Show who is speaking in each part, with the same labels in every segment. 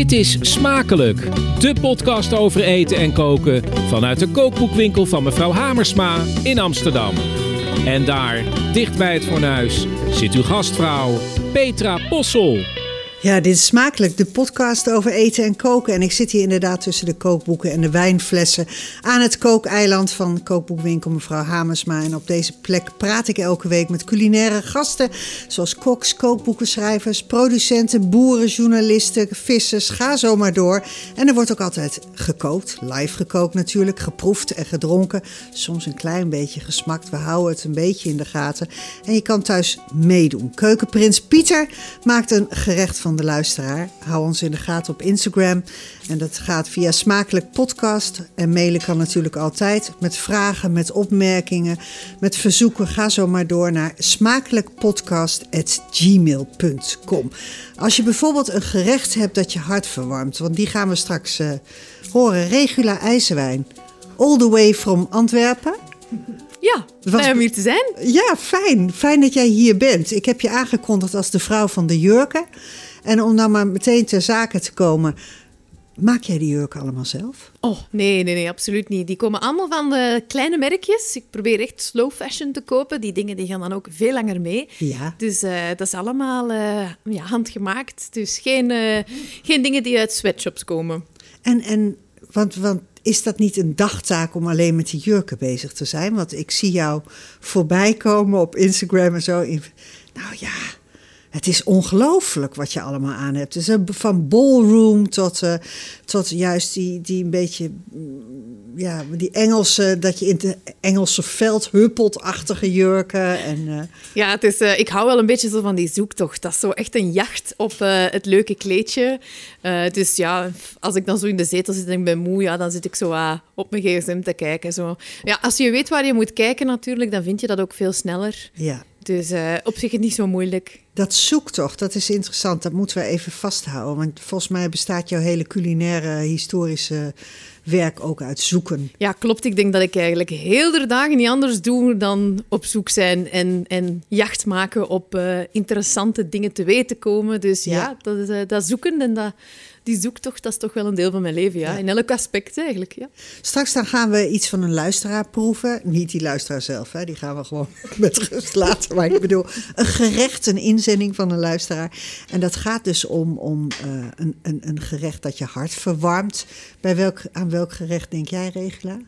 Speaker 1: Dit is Smakelijk, de podcast over eten en koken vanuit de kookboekwinkel van mevrouw Hamersma in Amsterdam. En daar, dicht bij het fornuis, zit uw gastvrouw Petra Possel.
Speaker 2: Ja, dit is smakelijk. De podcast over eten en koken. En ik zit hier inderdaad tussen de kookboeken en de wijnflessen aan het kookeiland van kookboekwinkel mevrouw Hamersma. En op deze plek praat ik elke week met culinaire gasten, zoals koks, kookboekenschrijvers, producenten, boeren, journalisten, vissers. Ga zo maar door. En er wordt ook altijd gekookt, live gekookt natuurlijk, geproefd en gedronken. Soms een klein beetje gesmakt. We houden het een beetje in de gaten. En je kan thuis meedoen. Keukenprins Pieter maakt een gerecht van de luisteraar. Hou ons in de gaten op Instagram. En dat gaat via Smakelijk Podcast. En mailen kan natuurlijk altijd. Met vragen, met opmerkingen, met verzoeken. Ga zo maar door naar smakelijkpodcast.gmail.com. Als je bijvoorbeeld een gerecht hebt dat je hart verwarmt. Want die gaan we straks uh, horen. Regula IJzerwijn. All the way from Antwerpen.
Speaker 3: Ja, blij om hier te zijn.
Speaker 2: Ja, fijn. Fijn dat jij hier bent. Ik heb je aangekondigd als de vrouw van de jurken. En om nou maar meteen ter zake te komen, maak jij die jurken allemaal zelf?
Speaker 3: Oh, nee, nee, nee, absoluut niet. Die komen allemaal van de kleine merkjes. Ik probeer echt slow fashion te kopen. Die dingen die gaan dan ook veel langer mee.
Speaker 2: Ja.
Speaker 3: Dus uh, dat is allemaal uh, ja, handgemaakt. Dus geen, uh, geen dingen die uit sweatshops komen.
Speaker 2: En, en want, want is dat niet een dagtaak om alleen met die jurken bezig te zijn? Want ik zie jou voorbij komen op Instagram en zo. Nou ja, het is ongelooflijk wat je allemaal aan hebt. Dus van ballroom tot, uh, tot juist die, die een beetje, ja, die Engelse, dat je in de Engelse veld huppelt-achtige jurken. En, uh...
Speaker 3: Ja, het is, uh, ik hou wel een beetje zo van die zoektocht. Dat is zo echt een jacht op het leuke kleedje. dus ja, als ik dan zo in de zetel zit en ik ben moe, ja, dan zit ik zo op mijn gsm te kijken. Zo. Ja, als je weet waar je moet kijken natuurlijk, dan vind je dat ook veel sneller.
Speaker 2: Ja.
Speaker 3: Dus uh, op zich niet zo moeilijk.
Speaker 2: Dat zoektocht, dat is interessant. Dat moeten we even vasthouden. Want volgens mij bestaat jouw hele culinaire, historische werk ook uit zoeken.
Speaker 3: Ja, klopt. Ik denk dat ik eigenlijk heel de dagen niet anders doe dan op zoek zijn en, en jacht maken op uh, interessante dingen te weten komen. Dus ja, ja dat, uh, dat zoeken en dat die zoektocht, dat is toch wel een deel van mijn leven, ja. In elk aspect eigenlijk, ja.
Speaker 2: Straks dan gaan we iets van een luisteraar proeven. Niet die luisteraar zelf, hè. die gaan we gewoon met rust laten. Maar ik bedoel, een gerecht, een inzending van een luisteraar. En dat gaat dus om, om uh, een, een, een gerecht dat je hart verwarmt. Bij welk, aan welk gerecht denk jij, Regela?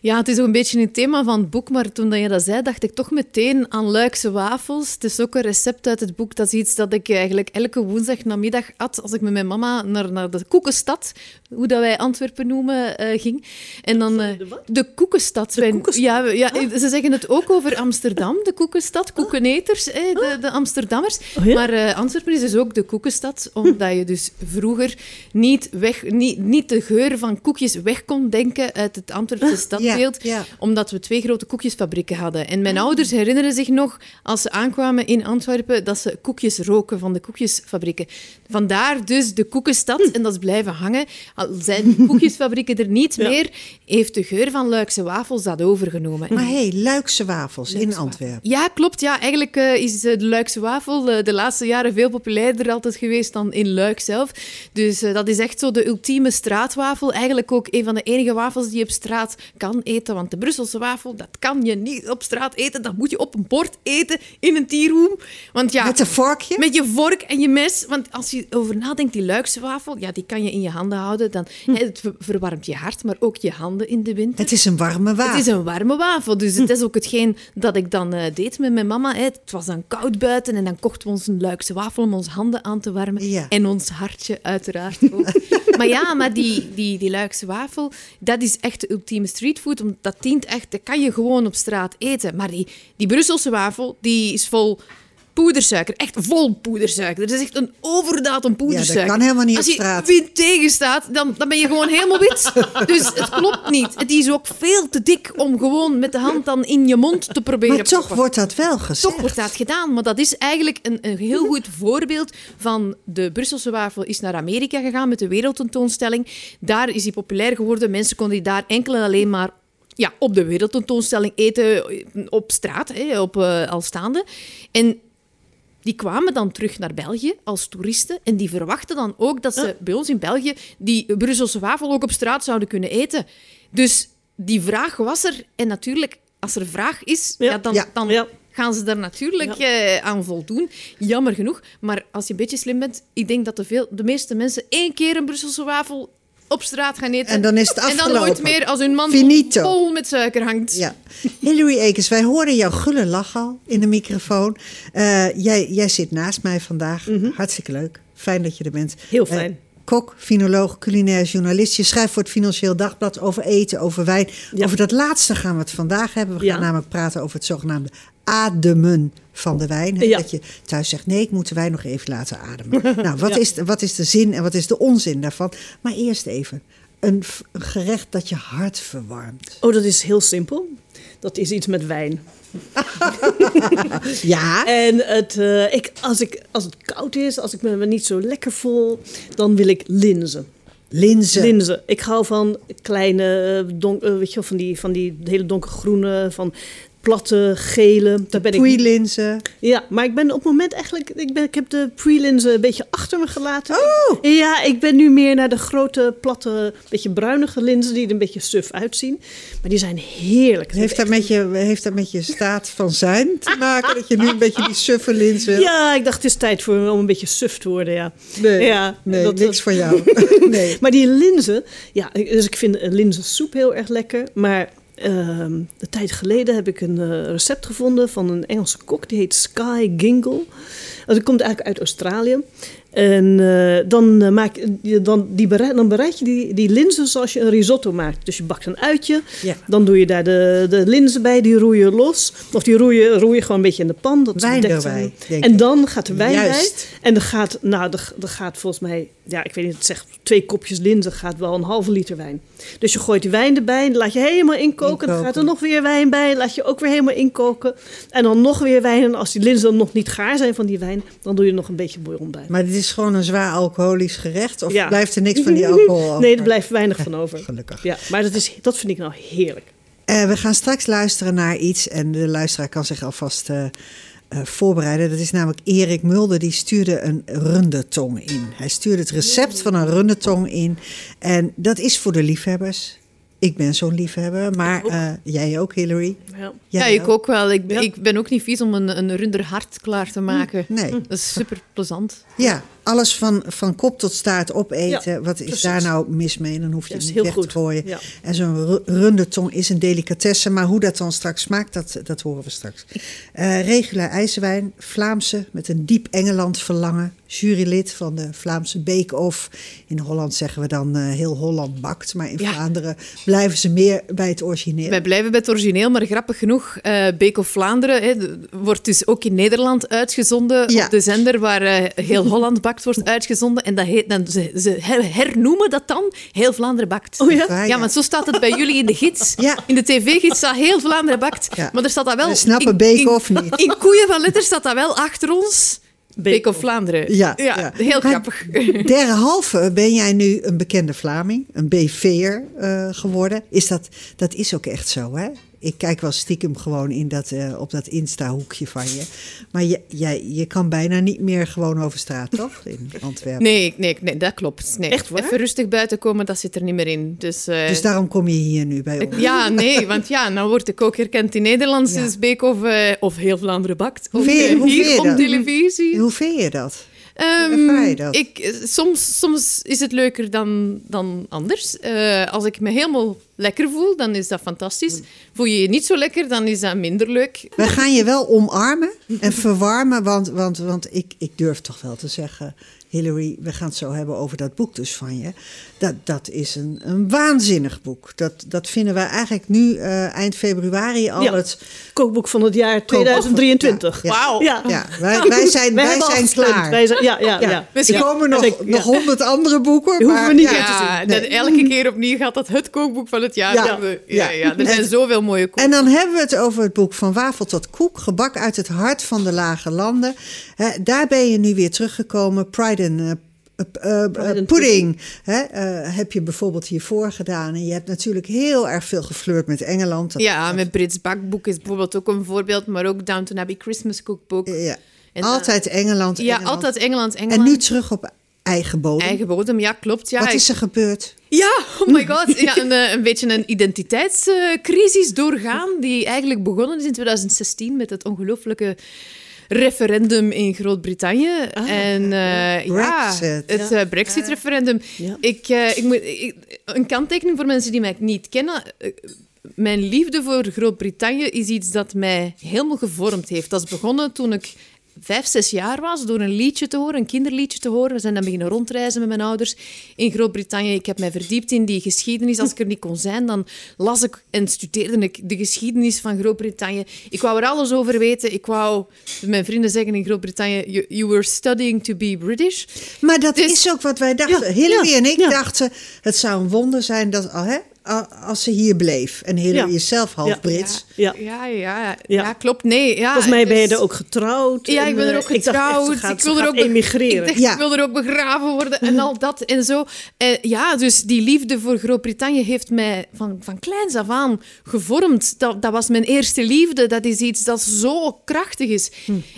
Speaker 3: Ja, het is ook een beetje een thema van het boek, maar toen je dat zei, dacht ik toch meteen aan Luikse wafels. Het is ook een recept uit het boek. Dat is iets dat ik eigenlijk elke woensdag namiddag at als ik met mijn mama naar, naar de Koekenstad, hoe dat wij Antwerpen noemen, uh, ging. En dan uh, de Koekenstad.
Speaker 2: De koekenstad.
Speaker 3: Ja, ja, ze zeggen het ook over Amsterdam, de Koekenstad, koekeneters, eh, de, de Amsterdammers.
Speaker 2: Oh, ja?
Speaker 3: Maar uh, Antwerpen is dus ook de Koekenstad, omdat je dus vroeger niet, weg, niet, niet de geur van koekjes weg kon denken uit het Antwerpse stadbeeld,
Speaker 2: ja, ja.
Speaker 3: omdat we twee grote koekjesfabrieken hadden. En mijn ouders herinneren zich nog, als ze aankwamen in Antwerpen, dat ze koekjes roken van de koekjesfabrieken. Vandaar dus de Koekenstad, en dat is blijven hangen. Al zijn de koekjesfabrieken er niet meer, heeft de geur van Luikse wafels dat overgenomen.
Speaker 2: Maar hé, hey, Luikse wafels in Antwerpen.
Speaker 3: Ja, klopt. Ja, eigenlijk uh, is de Luikse wafel uh, de laatste jaren veel populairder altijd geweest dan in Luik zelf. Dus uh, dat is echt zo de ultieme straatwafel. Eigenlijk ook een van de enige wafels die je op straat kan eten. Want de Brusselse wafel, dat kan je niet op straat eten. Dat moet je op een bord eten in een tierroom. Want ja,
Speaker 2: met een vorkje?
Speaker 3: Met je vork en je mes. Want als je over nadenkt, die Luikse wafel, ja, die kan je in je handen houden. Dan, hm. Het verwarmt je hart, maar ook je handen in de winter.
Speaker 2: Het is een warme wafel.
Speaker 3: Het is een warme wafel. Dus het is ook hetgeen dat ik dan uh, deed met mijn mama. Hè. Het was dan koud buiten en dan kochten we ons een Luikse wafel om onze handen aan te warmen.
Speaker 2: Ja.
Speaker 3: En ons hartje uiteraard ook. maar ja, maar die, die, die Luikse wafel, dat is echt de ultieme streetfood. Dat dient echt, dat kan je gewoon op straat eten. Maar die, die Brusselse wafel, die is vol poedersuiker. Echt vol poedersuiker. Dat is echt een overdaad aan poedersuiker.
Speaker 2: Ja, dat kan helemaal niet
Speaker 3: Als
Speaker 2: op straat.
Speaker 3: Als je wind tegenstaat, dan, dan ben je gewoon helemaal wit. dus het klopt niet. Het is ook veel te dik om gewoon met de hand dan in je mond te proberen.
Speaker 2: Maar toch wordt dat wel gezegd.
Speaker 3: Toch wordt dat gedaan. Maar dat is eigenlijk een, een heel goed voorbeeld van de Brusselse wafel is naar Amerika gegaan met de wereldtentoonstelling. Daar is die populair geworden. Mensen konden die daar enkel en alleen maar ja, op de wereldtentoonstelling eten op straat, hè, op, uh, al staande. En die kwamen dan terug naar België als toeristen en die verwachten dan ook dat ze bij ons in België die Brusselse wafel ook op straat zouden kunnen eten. Dus die vraag was er en natuurlijk, als er vraag is,
Speaker 4: Ja.
Speaker 3: ja, dan,
Speaker 2: Ja.
Speaker 3: dan gaan ze daar natuurlijk eh, aan voldoen. Jammer genoeg. Maar als je een beetje slim bent, ik denk dat de, veel, de meeste mensen één keer een Brusselse wafel op straat gaan eten.
Speaker 2: En dan is het
Speaker 3: En dan
Speaker 2: afgelopen.
Speaker 3: nooit meer als hun man
Speaker 2: Finito.
Speaker 3: vol met suiker hangt.
Speaker 2: Ja. Hilary Ekens, wij hoorden jouw gulle lach al in de microfoon. Eh, jij, jij zit naast mij vandaag. Hartstikke leuk. Fijn dat je er bent.
Speaker 4: Mhm. Heel
Speaker 2: Eh,
Speaker 4: fijn.
Speaker 2: kok, finoloog, culinair journalist. Je schrijft voor het Financieel Dagblad over eten, over wijn.
Speaker 4: Ja.
Speaker 2: Over dat laatste gaan we het vandaag hebben. We gaan
Speaker 4: Ja.
Speaker 2: namelijk praten over het zogenaamde ademen van de wijn. Hè?
Speaker 4: Ja.
Speaker 2: Dat je thuis zegt, nee, ik moet de wijn nog even laten ademen. nou, wat, is, de- wat is de zin en wat is de onzin daarvan? Maar eerst even, een, gerecht dat je hart verwarmt.
Speaker 4: Oh, dat is heel simpel. Dat is iets met wijn.
Speaker 2: Ja,
Speaker 4: En het, eh, ik, als, ik, als het koud is, als ik me niet zo lekker voel, dan wil ik linzen.
Speaker 2: linzen.
Speaker 4: Linzen. Ik hou van kleine, eh, donk, eh, weet je wel, van die, van die hele donkergroene, van platte, gele. Daar ben ik
Speaker 2: Poeilinzen.
Speaker 4: Ja, maar ik ben op het moment eigenlijk... Ik, ben, ik heb de pre-linzen een beetje achter me gelaten.
Speaker 2: Oh!
Speaker 4: Ja, ik ben nu meer naar de grote, platte, beetje bruinige linzen... die er een beetje suf uitzien. Maar die zijn heerlijk.
Speaker 2: Heeft dat, met je, heeft dat met je staat van zijn te maken? Dat je nu een beetje die suffe wil?
Speaker 4: Ja, ik dacht het is tijd voor om een beetje suf te worden, ja.
Speaker 2: Nee,
Speaker 4: Ja,
Speaker 2: nee
Speaker 4: dat-
Speaker 2: niks voor jou. nee.
Speaker 4: Maar die linzen, ja, dus ik vind linzensoep heel erg lekker. Maar ehm een tijd geleden heb ik een eh, recept gevonden van een Engelse kok. Die heet Sky Gingle. Die komt eigenlijk uit Australië. En eh, dan, eh, maak, je- dan, die bereid, dan bereid je die, die linzen zoals je een risotto maakt. Dus je bakt een uitje,
Speaker 2: Ja.
Speaker 4: dan doe je daar de, de linzen bij, die roei je los. Of die roei je, roei je gewoon een beetje in de pan. Dat
Speaker 2: Wijn erbij,
Speaker 4: dan. En dan gaat de wijn
Speaker 2: Juist.
Speaker 4: bij. En er gaat, nou, er, er gaat volgens mij, ja, ik weet niet, het zegt twee kopjes linzen gaat wel een halve liter wijn. Dus je gooit die wijn erbij, dan laat je helemaal inkoken. Dan
Speaker 2: Inkoken.
Speaker 4: gaat er nog weer wijn bij, laat je ook weer helemaal inkoken. En dan nog weer wijn. En als die linzen dan nog niet gaar zijn van die wijn, dan doe je er nog een beetje bouillon bij.
Speaker 2: Maar dit is gewoon een zwaar alcoholisch gerecht? Of
Speaker 4: Ja.
Speaker 2: blijft er niks van die alcohol over?
Speaker 4: Nee, er blijft weinig van over.
Speaker 2: Gelukkig.
Speaker 4: Ja, maar dat, is, dat vind ik nou heerlijk.
Speaker 2: Eh, we gaan straks luisteren naar iets. En de luisteraar kan zich alvast eh, eh, voorbereiden. Dat is namelijk Erik Mulder. Die stuurde een rundetong in. Hij stuurde het recept van een rundetong in. En dat is voor de liefhebbers. Ik ben zo'n liefhebber. Maar
Speaker 4: ook.
Speaker 2: eh, jij ook, Hillary?
Speaker 4: Ja.
Speaker 3: Ja, ik ook wel. Ik,
Speaker 4: Ja.
Speaker 3: ik ben ook niet vies om een, een runder hart klaar te maken.
Speaker 2: Nee.
Speaker 3: Dat is super plezant.
Speaker 2: Ja, alles van, van kop tot staart opeten. Wat is
Speaker 4: precies.
Speaker 2: daar nou mis mee? Dan hoef je het niet
Speaker 4: heel
Speaker 2: weg
Speaker 4: goed.
Speaker 2: te gooien.
Speaker 4: Ja.
Speaker 2: En zo'n ru- rundetong is een delicatesse. Maar hoe dat dan straks smaakt, dat, dat horen we straks. Regula IJzerwijn, Vlaamse met een diep Engeland verlangen. Jurylid van de Vlaamse Bake-Off. In Holland zeggen we dan eh, heel Holland bakt. Maar in
Speaker 3: Ja.
Speaker 2: Vlaanderen blijven ze meer bij het origineel.
Speaker 3: Wij blijven bij het origineel, maar grappig genoeg, eh Beek of Vlaanderen wordt dus ook in Nederland uitgezonden op de zender waar heel Holland bakt wordt uitgezonden. En dat heet, dan, ze, ze her- hernoemen dat dan Heel Vlaanderen bakt.
Speaker 4: Oh ja?
Speaker 3: Ja, want zo staat het bij jullie in de gids.
Speaker 2: Ja.
Speaker 3: In de tv-gids staat heel Vlaanderen bakt.
Speaker 2: Ja.
Speaker 3: Maar er staat dat wel...
Speaker 2: We snappen
Speaker 3: in-
Speaker 2: Beek of niet.
Speaker 3: In koeien van letters staat dat wel achter ons. Beek of Vlaanderen.
Speaker 2: Ja,
Speaker 3: ja,
Speaker 2: ja.
Speaker 3: heel
Speaker 2: Maar
Speaker 3: grappig.
Speaker 2: Derhalve ben jij nu een bekende Vlaming, een BV'er eh geworden. Is dat, dat is ook echt zo, hè? Ik kijk wel stiekem gewoon in dat, eh, op dat Insta-hoekje van je. Maar je, jij, je kan bijna niet meer gewoon over straat, toch? In Antwerpen.
Speaker 3: Nee, nee, nee, dat klopt. Nee.
Speaker 4: Echt waar?
Speaker 3: Even rustig buiten komen, dat zit er niet meer in. Dus, eh,
Speaker 2: Dus daarom kom je hier nu bij ons.
Speaker 3: Ja, nee, want ja, nou word ik ook herkend in Nederland.
Speaker 2: Ja.
Speaker 3: Dus Beek of, eh, of heel Vlaanderen bakt. Of
Speaker 2: Hoe vind je- hoe vind
Speaker 3: hier op
Speaker 2: dat?
Speaker 3: televisie.
Speaker 2: Hoe vind je dat? Dat?
Speaker 3: Ik, eh, soms, soms is het leuker dan, dan anders. Eh, als ik me helemaal lekker voel, dan is dat fantastisch. Voel je je niet zo lekker, dan is dat minder leuk.
Speaker 2: Wij gaan je wel omarmen en verwarmen, want, want, want ik, ik durf toch wel te zeggen, Hillary, we gaan het zo hebben over dat boek dus van je. Dat, dat is een, een waanzinnig boek. Dat, dat vinden wij eigenlijk nu eh, eind februari al
Speaker 4: Ja.
Speaker 2: het
Speaker 4: Kookboek van het jaar
Speaker 2: Kookboek.
Speaker 4: 2023.
Speaker 2: Ja,
Speaker 3: Wauw.
Speaker 4: Ja.
Speaker 2: Ja, wij, wij zijn,
Speaker 4: Wij
Speaker 2: zijn klaar.
Speaker 4: Wij zijn, ja, ja, ja.
Speaker 2: Er komen nog, nog honderd andere boeken.
Speaker 4: Die hoeven
Speaker 2: maar,
Speaker 4: we niet
Speaker 2: ja,
Speaker 4: uit te zien.
Speaker 3: Ja,
Speaker 2: Nee.
Speaker 3: dat elke keer opnieuw gaat dat het kookboek van het jaar
Speaker 2: Ja.
Speaker 3: Ja,
Speaker 2: Ja.
Speaker 3: ja, er zijn
Speaker 2: En-
Speaker 3: zoveel mooie kookboeken.
Speaker 2: En dan hebben we het over het boek Van Wafel tot Koek, gebak uit het hart van de lage landen. Hè, daar ben je nu weer teruggekomen. Pride eh, eh, eh,
Speaker 4: and
Speaker 2: pudding hè, heb je bijvoorbeeld hiervoor gedaan. En je hebt natuurlijk heel erg veel geflirt met Engeland. Dat-
Speaker 3: Ja, met Brits bakboek is bijvoorbeeld ook een voorbeeld, maar ook Downton Abbey Christmas Cookbook.
Speaker 2: ja.
Speaker 3: En
Speaker 2: Altijd Engeland,
Speaker 3: Ja,
Speaker 2: Engeland.
Speaker 3: altijd Engeland, Engeland.
Speaker 2: En nu terug op eigen bodem.
Speaker 3: Eigen bodem, ja, klopt. Ja,
Speaker 2: Wat is er gebeurd?
Speaker 3: Ja, oh my god. Ja, een, een beetje een identiteitscrisis doorgaan die eigenlijk begonnen is in 2016 met het ongelooflijke referendum in Groot-Brittannië. en eh, ja,
Speaker 2: Brexit.
Speaker 3: het eh, Brexit-referendum.
Speaker 4: Ja.
Speaker 3: Ik, eh, ik moet, ik- een kanttekening voor mensen die mij niet kennen. Eh, Mijn liefde voor Groot-Brittannië is iets dat mij helemaal gevormd heeft. Dat is begonnen toen ik vijf, zes jaar was, door een liedje te horen, een kinderliedje te horen. We zijn dan beginnen rondreizen met mijn ouders in Groot-Brittannië. Ik heb mij verdiept in die geschiedenis. Als ik er niet kon zijn, dan las ik en studeerde ik de geschiedenis van Groot-Brittannië. Ik wou er alles over weten. Ik wou, mijn vrienden zeggen in Groot-Brittannië, you, you were studying to be British.
Speaker 2: Maar dat
Speaker 3: Dus-
Speaker 2: is ook wat wij dachten.
Speaker 4: Ja,
Speaker 2: Hillary
Speaker 4: ja,
Speaker 2: en ik
Speaker 4: ja.
Speaker 2: dachten, het zou een wonder zijn dat, al, hè, als ze hier bleef. En Hillary
Speaker 4: Ja.
Speaker 2: is zelf half
Speaker 4: Ja.
Speaker 2: Brits.
Speaker 4: Ja.
Speaker 3: Ja, ja, ja,
Speaker 4: Ja.
Speaker 3: klopt. Nee, ja,
Speaker 4: Volgens mij ben je
Speaker 3: dus-
Speaker 4: er ook getrouwd.
Speaker 3: Ja, ik
Speaker 4: en,
Speaker 3: ben er
Speaker 4: eh,
Speaker 3: ook
Speaker 4: ik dacht echt,
Speaker 3: getrouwd. ik wil er ook
Speaker 4: emigreren.
Speaker 3: Ik, dacht,
Speaker 2: Ja.
Speaker 3: ik wil er ook begraven worden en al dat en zo. Eh, ja, dus die liefde voor Groot-Brittannië heeft mij van, van kleins af aan gevormd. Dat, dat was mijn eerste liefde. Dat is iets dat zo krachtig is.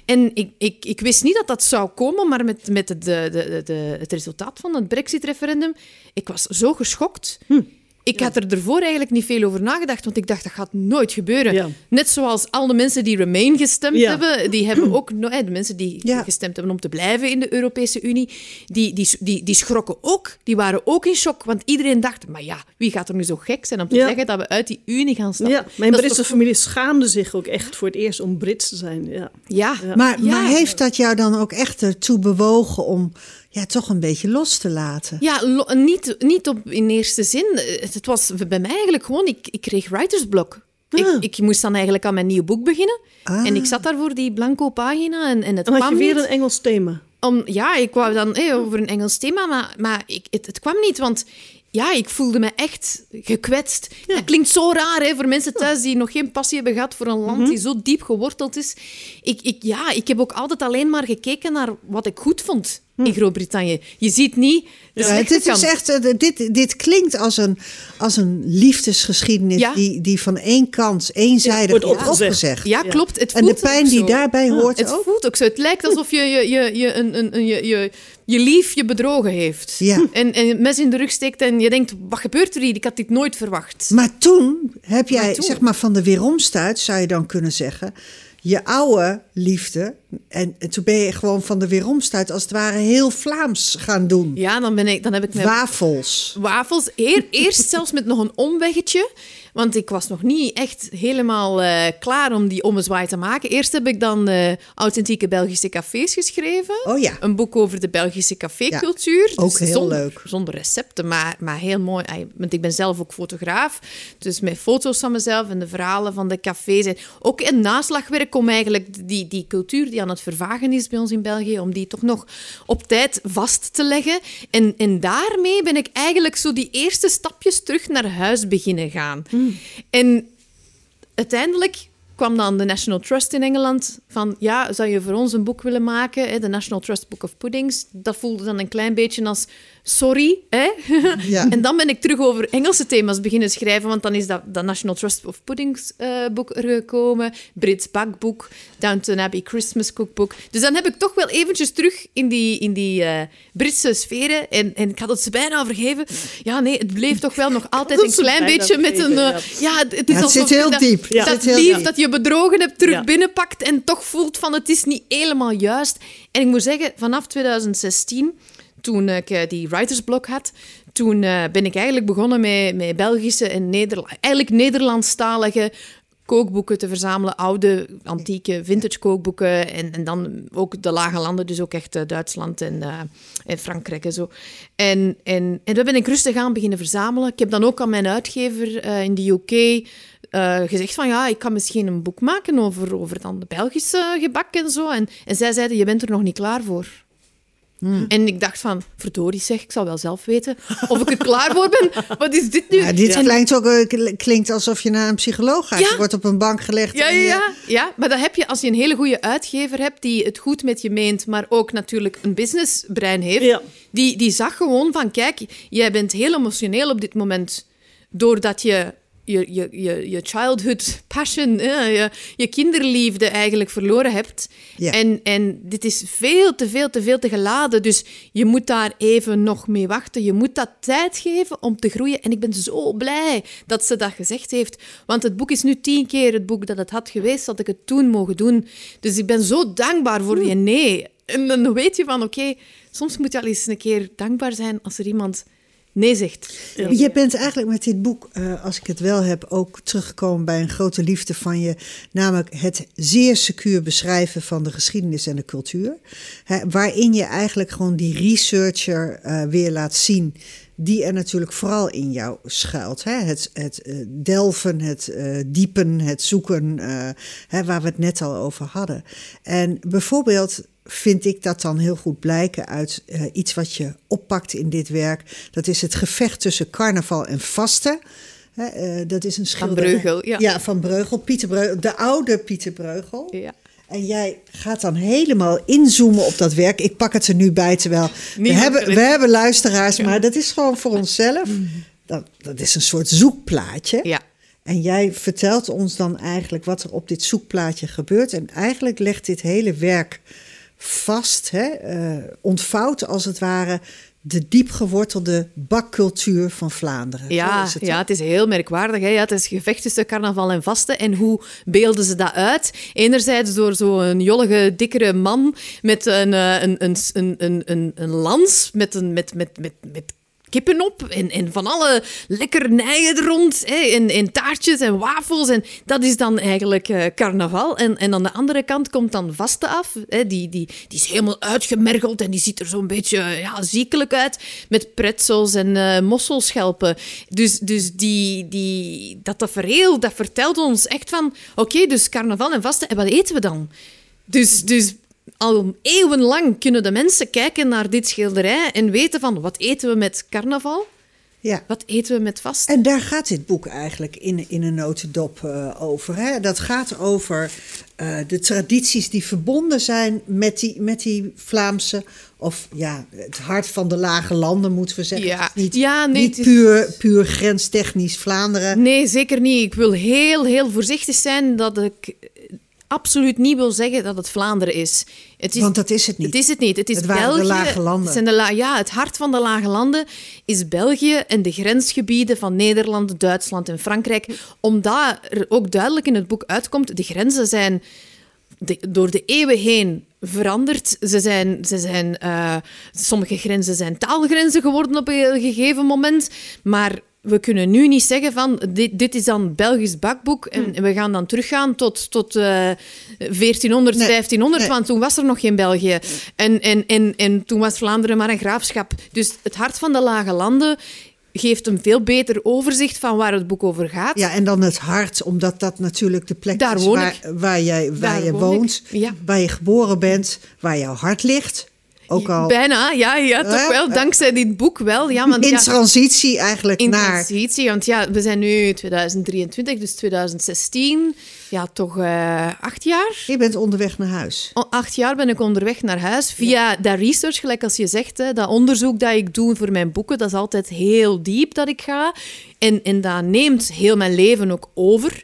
Speaker 3: En ik, ik, ik wist niet dat dat zou komen, maar met, met de, de, de, de- het resultaat van het Brexit-referendum, ik was zo geschokt. Ik had er ervoor eigenlijk niet veel over nagedacht, want ik dacht dat gaat nooit gebeuren.
Speaker 4: Ja.
Speaker 3: Net zoals al de mensen die Remain gestemd
Speaker 4: Ja.
Speaker 3: hebben, die hebben ook, de mensen die
Speaker 2: Ja.
Speaker 3: gestemd hebben om te blijven in de Europese Unie, die, die, die, die schrokken ook. Die waren ook in shock, want iedereen dacht, maar ja, wie gaat er nu zo gek zijn om te
Speaker 4: Ja.
Speaker 3: zeggen dat we uit die Unie gaan stappen?
Speaker 4: Ja, mijn Britse
Speaker 3: toch-
Speaker 4: familie schaamde zich ook echt voor het eerst om Brits te zijn. Ja.
Speaker 3: Ja,
Speaker 2: Maar,
Speaker 3: Ja.
Speaker 2: maar heeft dat jou dan ook echt ertoe bewogen om ja, toch een beetje los te laten?
Speaker 3: Ja, lo- niet, niet op, in eerste zin. Het, was bij mij eigenlijk gewoon, ik, ik kreeg writersblok.
Speaker 4: Ah.
Speaker 3: Ik, ik moest dan eigenlijk aan mijn nieuw boek beginnen.
Speaker 2: Ah.
Speaker 3: En ik zat daar voor die blanco pagina en, en het kwam
Speaker 4: je weer
Speaker 3: niet.
Speaker 4: een Engels thema.
Speaker 3: Om, ja, ik wou dan eh, over een Engels thema, maar, maar ik, het, het kwam niet, want ja, ik voelde me echt gekwetst. Dat klinkt zo raar hè, voor mensen thuis die nog geen passie hebben gehad voor een land
Speaker 2: Mhm.
Speaker 3: die zo diep geworteld is. Ik, ik, ja, ik heb ook altijd alleen maar gekeken naar wat ik goed vond in Groot-Brittannië. Je ziet niet
Speaker 2: Ja,
Speaker 3: slechte
Speaker 2: dit, is echt, eh, dit, dit klinkt als een, als een liefdesgeschiedenis
Speaker 3: Ja.
Speaker 2: die, die van één kant eenzijdig
Speaker 4: wordt
Speaker 2: wordt
Speaker 4: opgezegd.
Speaker 2: opgezegd.
Speaker 3: Ja, klopt. Het
Speaker 2: En de
Speaker 3: voelt
Speaker 2: pijn
Speaker 3: ook
Speaker 2: die
Speaker 3: zo.
Speaker 2: daarbij hoort
Speaker 3: Het
Speaker 2: ook.
Speaker 3: voelt ook zo. Het lijkt alsof je je, je, je, een, een, een- je, je, je lief je bedrogen heeft.
Speaker 2: Ja.
Speaker 3: En, en een mes in de rug steekt en je denkt, wat gebeurt er hier? Ik had dit nooit verwacht.
Speaker 2: Maar toen heb jij,
Speaker 3: Maar toen-
Speaker 2: zeg maar, van de weeromstuit, zou je dan kunnen zeggen, je oude liefde. En, en toen ben je gewoon van de weeromstuit, als het ware, heel Vlaams gaan doen.
Speaker 3: Ja, dan, ben ik, dan heb ik mijn
Speaker 2: Wafels.
Speaker 3: wafels. Eer, eerst zelfs met nog een omweggetje. Want ik was nog niet echt helemaal eh, klaar om die ommezwaai te maken. Eerst heb ik dan eh, authentieke Belgische cafés geschreven.
Speaker 2: Oh ja.
Speaker 3: Een boek over de Belgische cafécultuur.
Speaker 2: ook heel
Speaker 3: zonder,
Speaker 2: leuk.
Speaker 3: Zonder recepten, maar, maar heel mooi. Want ik ben zelf ook fotograaf. Dus met foto's van mezelf en de verhalen van de cafés. En ook in naslagwerk om eigenlijk die, die cultuur die aan het vervagen is bij ons in België, om die toch nog op tijd vast te leggen. En, en daarmee ben ik eigenlijk zo die eerste stapjes terug naar huis beginnen gaan. En uiteindelijk kwam dan de National Trust in Engeland van ja, zou je voor ons een boek willen maken? De National Trust Book of Puddings. Dat voelde dan een klein beetje als sorry. Hè?
Speaker 2: Ja.
Speaker 3: en dan ben ik terug over Engelse thema's beginnen schrijven, want dan is dat, dat National Trust of Puddings eh, boek er gekomen, Brits bakboek, Downton Abbey Christmas cookbook. Dus dan heb ik toch wel eventjes terug in die, in die eh, Britse sferen en, en ik had het ze bijna vergeven. Ja, nee, het bleef toch wel nog altijd een klein beetje met een... eh, ja, het het is
Speaker 2: Ja, het zit heel
Speaker 3: dat,
Speaker 2: diep.
Speaker 4: Ja.
Speaker 3: dat
Speaker 2: Het zit heel
Speaker 3: lief
Speaker 2: diep.
Speaker 3: dat je bedrogen hebt terug binnenpakt en toch voelt van het is niet helemaal juist. En ik moet zeggen, vanaf 2016, toen ik eh, die writersblok had, toen eh, ben ik eigenlijk begonnen met, met Belgische en Nederland, eigenlijk Nederlandstalige kookboeken te verzamelen, oude, antieke, vintage kookboeken en, en dan ook de lage landen, dus ook echt eh, Duitsland en, en Frankrijk en zo. En, en, en dat ben ik rustig aan beginnen verzamelen. Ik heb dan ook aan mijn uitgever in de UK gezegd van ja, ik kan misschien een boek maken over, over dan de Belgische gebak en zo. En zij zeiden, je bent er nog niet klaar voor. En ik dacht van, verdorie zeg, ik zal wel zelf weten of ik er klaar voor ben. Wat is dit nu?
Speaker 2: Ja, dit
Speaker 3: En-
Speaker 2: klinkt ook eh, kl- klinkt alsof je naar een psycholoog gaat.
Speaker 3: Ja.
Speaker 2: Je wordt op een bank gelegd.
Speaker 3: Ja,
Speaker 2: en
Speaker 3: ja,
Speaker 2: je-
Speaker 3: ja, ja, maar dat heb je als je een hele goede uitgever hebt die het goed met je meent, maar ook natuurlijk een businessbrein heeft.
Speaker 4: Ja.
Speaker 3: Die, die zag gewoon van, kijk, jij bent heel emotioneel op dit moment doordat je je, je, je, je childhood passion, je, je kinderliefde eigenlijk verloren hebt.
Speaker 2: Ja.
Speaker 3: En, en dit is veel te veel, te veel te geladen. Dus je moet daar even nog mee wachten. Je moet dat tijd geven om te groeien. En ik ben zo blij dat ze dat gezegd heeft. Want het boek is nu tien keer het boek dat het had geweest, dat ik het toen mogen doen. Dus ik ben zo dankbaar voor die nee. En dan weet je van, oké, soms moet je al eens een keer dankbaar zijn als er iemand nee zegt.
Speaker 2: Je bent eigenlijk met dit boek, eh, als ik het wel heb, ook teruggekomen bij een grote liefde van je. Namelijk het zeer secuur beschrijven van de geschiedenis en de cultuur. Hè, waarin je eigenlijk gewoon die researcher eh, weer laat zien. Die er natuurlijk vooral in jou schuilt. Hè? Het, het eh, delven, het eh, diepen, het zoeken, eh, hè, waar we het net al over hadden. En bijvoorbeeld vind ik dat dan heel goed blijken uit eh, iets wat je oppakt in dit werk. Dat is het gevecht tussen carnaval en vasten. Hè, eh, dat is een schilderij.
Speaker 3: Breugel, ja.
Speaker 2: Ja, van Breugel. Pieter Breugel, de oude Pieter Breugel.
Speaker 3: Ja.
Speaker 2: En jij gaat dan helemaal inzoomen op dat werk. Ik pak het er nu bij, terwijl we hebben, we hebben luisteraars, maar dat is gewoon voor onszelf. Dat, dat is een soort zoekplaatje.
Speaker 3: Ja.
Speaker 2: En jij vertelt ons dan eigenlijk wat er op dit zoekplaatje gebeurt. En eigenlijk legt dit hele werk vast, hè, eh, ontvouwt als het ware de diepgewortelde bakcultuur van Vlaanderen.
Speaker 3: Ja,
Speaker 2: het,
Speaker 3: ja, het is heel merkwaardig. Hè? Ja, het is gevecht tussen carnaval en vasten. En hoe beelden ze dat uit? Enerzijds door zo'n jollige, dikkere man met een, eh, een, een, een, een, een, een lans met, een, met, met, met, met kippen op en, en van alle lekkernijen er rond. Hè? En, taartjes en wafels. En dat is dan eigenlijk eh, carnaval. En, en aan de andere kant komt dan vasten af. Hè? Die, die, die is helemaal uitgemergeld en die ziet er zo'n beetje ja, ziekelijk uit. Met pretzels en eh, mosselschelpen. Dus, dus die, die, dat tafereel, dat vertelt ons echt van... Oké, dus carnaval en vasten. En wat eten we dan? Dus... dus al eeuwenlang kunnen de mensen kijken naar dit schilderij en weten van wat eten we met carnaval,
Speaker 2: Ja.
Speaker 3: wat eten we met vast.
Speaker 2: En daar gaat dit boek eigenlijk in, in een notendop eh, over. Hè? Dat gaat over eh, de tradities die verbonden zijn met die, met die Vlaamse... of ja, het hart van de lage landen, moeten we zeggen.
Speaker 3: Ja.
Speaker 2: Niet,
Speaker 3: Ja, nee,
Speaker 2: niet puur, puur grenstechnisch Vlaanderen.
Speaker 3: Nee, zeker niet. Ik wil heel, heel voorzichtig zijn dat ik absoluut niet wil zeggen dat het Vlaanderen is. Het is
Speaker 2: Want dat is het niet.
Speaker 3: Het is het niet. Het is
Speaker 2: Het waren de
Speaker 3: België.
Speaker 2: lage landen.
Speaker 3: Het zijn de la- ja, het hart van de lage landen is België en de grensgebieden van Nederland, Duitsland en Frankrijk. Omdat er ook duidelijk in het boek uitkomt, de grenzen zijn de- door de eeuwen heen veranderd. Ze zijn, ze zijn, eh, sommige grenzen zijn taalgrenzen geworden op een gegeven moment. Maar we kunnen nu niet zeggen van dit, dit is dan Belgisch bakboek en
Speaker 2: Hmm.
Speaker 3: we gaan dan teruggaan tot, tot eh 1400,
Speaker 2: Nee,
Speaker 3: 1500,
Speaker 2: nee.
Speaker 3: want toen was er nog geen België. En, en, en, en toen was Vlaanderen maar een graafschap. Dus het hart van de lage landen geeft een veel beter overzicht van waar het boek over gaat.
Speaker 2: Ja, en dan het hart, omdat dat natuurlijk de plek
Speaker 3: Daar
Speaker 2: is waar, waar, jij, waar
Speaker 3: Daar
Speaker 2: je woont,
Speaker 3: ja.
Speaker 2: waar je geboren bent, waar jouw hart ligt. Ook al
Speaker 3: Bijna, ja, ja toch
Speaker 2: Ja,
Speaker 3: wel.
Speaker 2: ja.
Speaker 3: Dankzij dit boek wel. Ja, want
Speaker 2: in
Speaker 3: ja,
Speaker 2: transitie eigenlijk
Speaker 3: in
Speaker 2: naar...
Speaker 3: transitie. Want ja, we zijn nu 2023, dus 2016. Ja, toch eh, acht jaar?
Speaker 2: Je bent onderweg naar huis.
Speaker 3: Acht jaar ben ik onderweg naar huis. Via dat research, gelijk als je zegt, hè, dat onderzoek dat ik doe voor mijn boeken, dat is altijd heel diep dat ik ga. En, en dat neemt heel mijn leven ook over.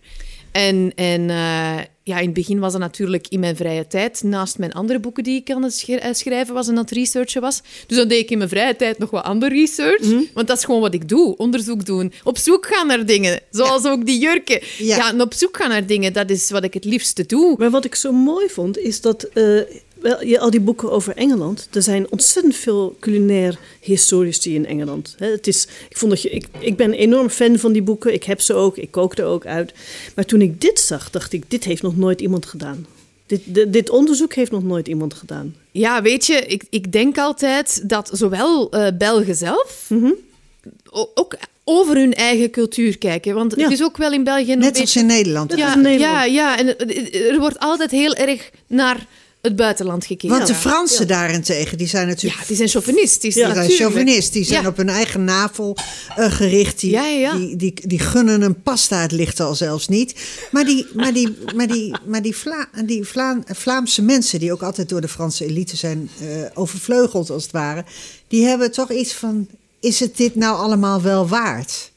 Speaker 3: En, en eh, ja, in het begin was het natuurlijk in mijn vrije tijd. Naast mijn andere boeken die ik aan het eh, schrijven was en aan het researchen was. Dus dan deed ik in mijn vrije tijd nog wat ander research.
Speaker 2: Mhm.
Speaker 3: Want dat is gewoon wat ik doe. Onderzoek doen. Op zoek gaan naar dingen. Zoals ook die jurken.
Speaker 2: Ja.
Speaker 3: Ja. en op zoek gaan naar dingen, dat is wat ik het liefste doe.
Speaker 4: Maar wat ik zo mooi vond, is dat eh, wel, je, al die boeken over Engeland, er zijn ontzettend veel culinair historici in Engeland. Hè, het is, ik, vond dat je, ik, ik ben een enorm fan van die boeken, ik heb ze ook, ik kook er ook uit. Maar toen ik dit zag, dacht ik, dit heeft nog nooit iemand gedaan. Dit, dit, dit onderzoek heeft nog nooit iemand gedaan.
Speaker 3: Ja, weet je, ik, ik denk altijd dat zowel eh Belgen zelf
Speaker 2: Mhm.
Speaker 3: ook over hun eigen cultuur kijken. Want
Speaker 4: Ja.
Speaker 3: het is ook wel in België een
Speaker 2: Net
Speaker 3: beetje...
Speaker 2: als in Nederland.
Speaker 3: Ja,
Speaker 4: Nederland.
Speaker 3: ja, ja, en het- er wordt altijd heel erg naar het buitenland gekeken.
Speaker 2: Want de
Speaker 3: Ja.
Speaker 2: Fransen daarentegen, die zijn
Speaker 3: Ja,
Speaker 2: natuurlijk...
Speaker 3: die zijn chauvinistisch.
Speaker 2: die zijn chauvinist, die zijn
Speaker 3: Ja.
Speaker 2: op hun eigen navel eh, gericht. Die,
Speaker 3: Ja, ja, ja.
Speaker 2: Die, die, die gunnen een pasta, het ligt al zelfs niet. Maar die, maar die, maar die, maar die, Vla, die Vla- Vlaamse mensen, die ook altijd door de Franse elite zijn eh, overvleugeld als het ware, die hebben toch iets van: is het dit nou allemaal wel waard?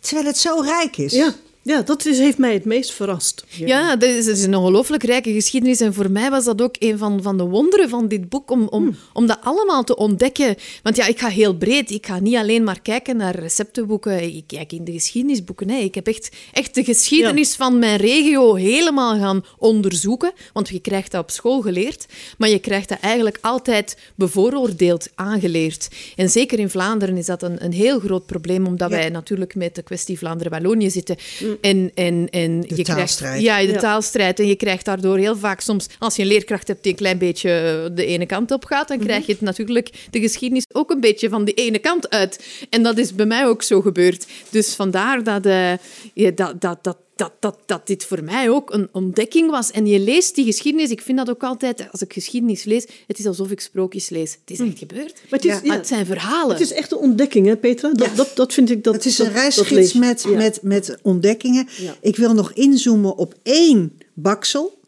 Speaker 2: Terwijl het zo rijk is.
Speaker 4: Ja, Ja, dat is, heeft mij het meest verrast.
Speaker 3: Ja, dat is, het is een ongelooflijk rijke geschiedenis. En voor mij was dat ook een van, van de wonderen van dit boek, om, om,
Speaker 4: Hmm.
Speaker 3: om dat allemaal te ontdekken. Want ja, ik ga heel breed. Ik ga niet alleen maar kijken naar receptenboeken. Ik kijk in de geschiedenisboeken. Nee, ik heb echt, echt de geschiedenis van mijn regio helemaal gaan onderzoeken. Want je krijgt dat op school geleerd, maar je krijgt dat eigenlijk altijd bevooroordeeld aangeleerd. En zeker in Vlaanderen is dat een, een heel groot probleem, omdat
Speaker 2: Ja.
Speaker 3: wij natuurlijk met de kwestie Vlaanderen-Wallonië zitten. En, en, en
Speaker 2: De
Speaker 3: je
Speaker 2: taalstrijd.
Speaker 3: Krijgt, ja, de
Speaker 4: Ja.
Speaker 3: taalstrijd. En je krijgt daardoor heel vaak soms, als je een leerkracht hebt die een klein beetje de ene kant op gaat, dan krijg je het natuurlijk de geschiedenis ook een beetje van die ene kant uit. En dat is bij mij ook zo gebeurd. Dus vandaar dat, eh, je, dat, dat, dat, dat, dat, dat dit voor mij ook een ontdekking was. En je leest die geschiedenis, ik vind dat ook altijd, als ik geschiedenis lees, het is alsof ik sprookjes lees. Het is echt gebeurd.
Speaker 4: Maar het is,
Speaker 2: Ja.
Speaker 4: ja,
Speaker 3: Maar het zijn verhalen.
Speaker 4: het is echt een ontdekking, hè, Petra? Dat,
Speaker 2: Ja.
Speaker 4: dat, dat vind ik dat.
Speaker 2: Het is een reisgids met,
Speaker 4: ja.
Speaker 2: met, met ontdekkingen.
Speaker 4: Ja.
Speaker 2: Ik wil nog inzoomen op één baksel.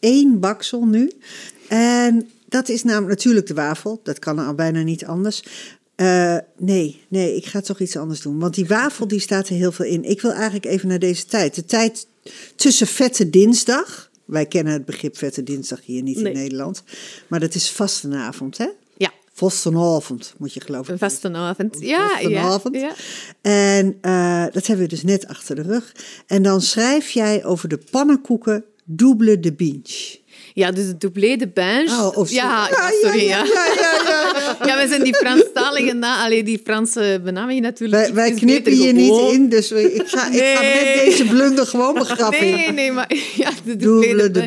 Speaker 2: Eén baksel nu. En dat is namelijk natuurlijk de wafel. Dat kan al bijna niet anders. Eh, nee, nee, ik ga toch iets anders doen. Want die wafel die staat er heel veel in. Ik wil eigenlijk even naar deze tijd. De tijd tussen Vette Dinsdag. Wij kennen het begrip Vette Dinsdag hier niet
Speaker 4: Nee.
Speaker 2: in Nederland. Maar dat is vastenavond, hè?
Speaker 3: Ja,
Speaker 2: Vastenavond, moet je geloven.
Speaker 3: een vastenavond. Ja,
Speaker 2: Vastenavond.
Speaker 3: ja, ja.
Speaker 2: En eh, dat hebben we dus net achter de rug. En dan schrijf jij over de pannenkoeken double de beach.
Speaker 3: Ja, dus het doublé de bange.
Speaker 2: Oh, oh,
Speaker 3: ja, ja, sorry. Ja,
Speaker 2: ja, ja, ja.
Speaker 3: Ja, wij zijn die Franstaligen na. Allee, die Franse benaming natuurlijk.
Speaker 2: Wij, knippen hier niet in, dus we- ik ga, ik ga met deze blunder gewoon begraven.
Speaker 3: Nee, nee, nee, maar ja, de
Speaker 2: Double de
Speaker 3: de.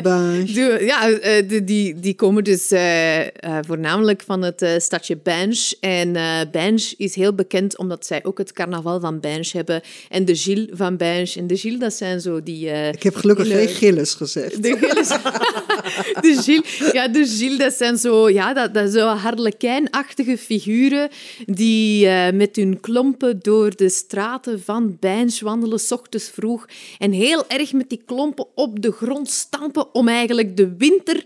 Speaker 3: Doe- Ja, eh, de, die, die komen dus eh, eh, voornamelijk van het stadje Binge. En Binge is heel bekend omdat zij ook het carnaval van Binge hebben. En de Gilles van Binge. En de Gilles, dat zijn zo die...
Speaker 2: Ik heb gelukkig geen gilles gezegd.
Speaker 3: De Gilles. De Gilles, ja, de Gilles, dat zijn zo, ja, dat, dat zo harlekijnachtige figuren die eh, met hun klompen door de straten van Bijns wandelen, s ochtends vroeg, en heel erg met die klompen op de grond stampen om eigenlijk de winter...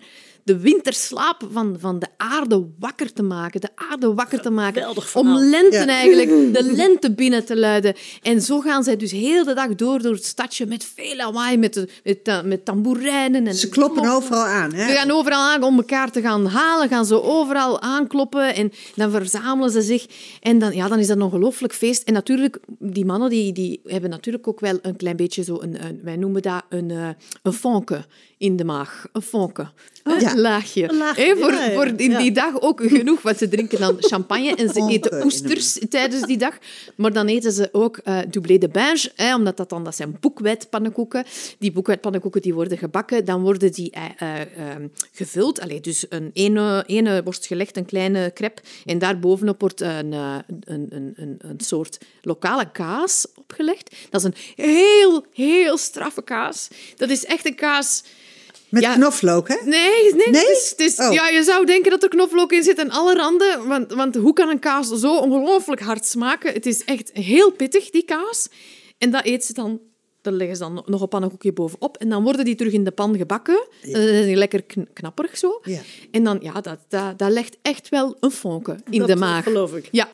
Speaker 3: De winterslaap van, van de aarde wakker te maken. De aarde wakker te maken. Om lente
Speaker 2: Ja.
Speaker 3: eigenlijk, de lente binnen te luiden. En zo gaan zij dus heel de dag door door het stadje met veel lawaai, met, de- met, ta- met tamboerijnen. En
Speaker 2: Ze kloppen overal aan. Hè?
Speaker 3: Ze gaan overal aan om elkaar te gaan halen, gaan ze overal aankloppen en dan verzamelen ze zich. En dan, ja, dan is dat een ongelooflijk feest. En natuurlijk, die mannen die, die hebben natuurlijk ook wel een klein beetje zo, een, een, wij noemen dat een, eh, een vonke in de maag. Een. Een
Speaker 2: ja.
Speaker 3: laagje.
Speaker 4: Een laagje,
Speaker 3: voor, voor in die dag ook genoeg, want ze drinken dan champagne en ze eten oesters tijdens die dag. Maar dan eten ze ook eh doublé de binge, hè, omdat dat dan dat zijn boekwijdpannenkoeken. Die boekwijdpannenkoeken die worden gebakken, dan worden die eh, eh, eh, gevuld. Allee, dus een ene, ene wordt gelegd, een kleine crepe, en daarbovenop wordt een, een, een, een, een soort lokale kaas opgelegd. Dat is een heel, heel straffe kaas. Dat is echt een kaas...
Speaker 2: Met
Speaker 3: Ja.
Speaker 2: knoflook, hè?
Speaker 3: Nee, nee.
Speaker 2: Nee?
Speaker 3: Het is, het is-
Speaker 2: Oh.
Speaker 3: ja, je zou denken dat er knoflook in zit en alle randen. Want, want hoe kan een kaas zo ongelooflijk hard smaken? Het is echt heel pittig, die kaas. En dat eet ze dan... Daar leggen ze dan nog een pannenkoekje bovenop. En dan worden die terug in de pan gebakken. Dan zijn die lekker kn- knapperig zo.
Speaker 2: Ja.
Speaker 3: En dan, ja, dat, dat, dat legt echt wel een vonke in
Speaker 4: Dat
Speaker 3: de maag.
Speaker 4: geloof ik.
Speaker 3: Ja.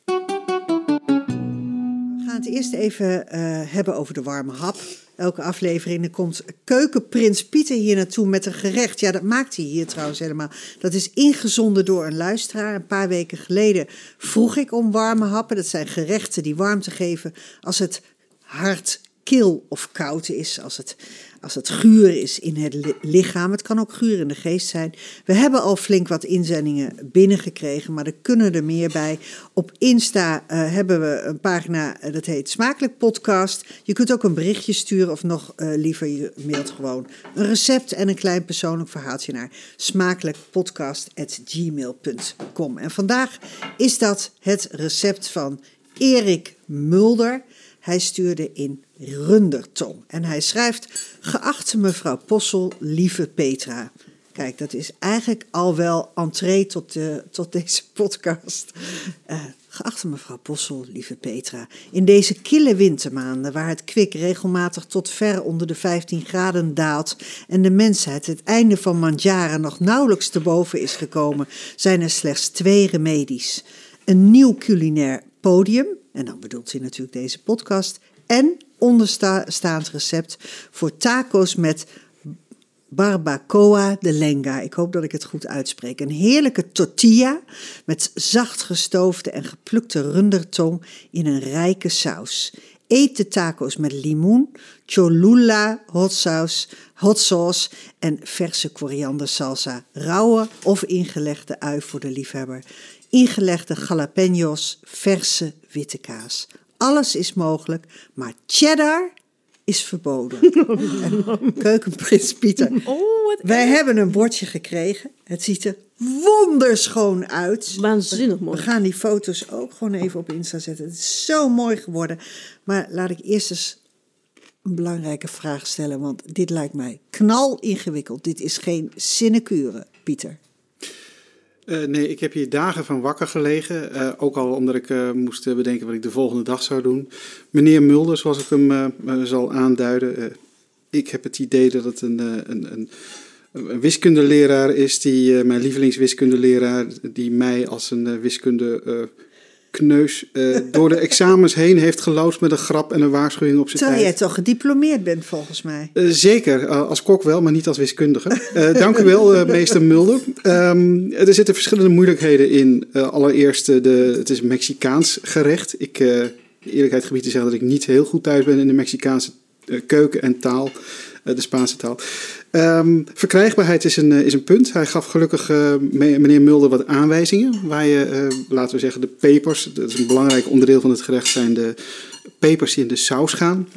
Speaker 2: Gaan het eerst even eh, hebben over de warme hap. Elke aflevering dan komt keukenprins Pieter hier naartoe met een gerecht. Ja, dat maakt hij hier trouwens helemaal. Dat is ingezonden door een luisteraar. Een paar weken geleden vroeg ik om warme happen. Dat zijn gerechten die warmte geven als het hard, kil of koud is. Als het, als het guur is in het li- lichaam. Het kan ook guur in de geest zijn. We hebben al flink wat inzendingen binnengekregen, maar er kunnen er meer bij. Op Insta eh, hebben we een pagina, eh, dat heet Smakelijk Podcast. Je kunt ook een berichtje sturen of nog eh, liever, je mailt gewoon een recept en een klein persoonlijk verhaaltje naar smakelijkpodcast.gmail.com. En vandaag is dat het recept van Erik Mulder. Hij stuurde in rundertong. En hij schrijft: Geachte mevrouw Possel, lieve Petra. Kijk, dat is eigenlijk al wel entree tot, de, tot deze podcast. Eh, geachte mevrouw Possel, lieve Petra. In deze kille wintermaanden, waar het kwik regelmatig tot ver onder de 15 graden daalt en de mensheid het einde van Mandjaren nog nauwelijks te boven is gekomen, zijn er slechts twee remedies. Een nieuw culinair podium, en dan bedoelt hij natuurlijk deze podcast, En onderstaand recept voor taco's met barbacoa de lenga. Ik hoop dat ik het goed uitspreek. Een heerlijke tortilla met zacht gestoofde en geplukte rundertong in een rijke saus. Eet de taco's met limoen, cholula, hot sauce, hot sauce en verse koriandersalsa. Rauwe of ingelegde ui voor de liefhebber. Ingelegde jalapenos, verse witte kaas. Alles is mogelijk, maar cheddar is verboden. En Keukenprins Pieter.
Speaker 3: Oh, wat
Speaker 2: Wij hebben een bordje gekregen. Het ziet er wonderschoon uit.
Speaker 4: Waanzinnig
Speaker 2: We
Speaker 4: mooi.
Speaker 2: gaan die foto's ook gewoon even op Insta zetten. Het is zo mooi geworden. Maar laat ik eerst eens een belangrijke vraag stellen. Want dit lijkt mij knal ingewikkeld. Dit is geen sinecure, Pieter.
Speaker 5: Eh, nee, ik heb hier dagen van wakker gelegen. eh, ook al omdat ik eh, moest bedenken wat ik de volgende dag zou doen. Meneer Mulder, zoals ik hem zal aanduiden. ik heb het idee dat het een, een, een, een wiskundeleraar is. Die, mijn lievelingswiskundeleraar. Die mij als een wiskunde kneus eh, door de examens heen heeft geloosd met een grap en een waarschuwing op zijn
Speaker 2: Terwijl jij toch gediplomeerd bent, volgens mij.
Speaker 5: Eh, zeker, eh, als kok wel, maar niet als wiskundige. Dank u wel, meester Mulder. Ehm, er zitten verschillende moeilijkheden in. Allereerst, de, het is Mexicaans gerecht. Ik, eerlijkheid gebied te zeggen dat ik niet heel goed thuis ben in de Mexicaanse keuken en taal, de Spaanse taal. Ehm, verkrijgbaarheid is een, eh, is een punt. Hij gaf gelukkig eh, me- meneer Mulder wat aanwijzingen. Waar je, eh, laten we zeggen, de pepers, dat is een belangrijk onderdeel van het gerecht, zijn de pepers die in de saus gaan.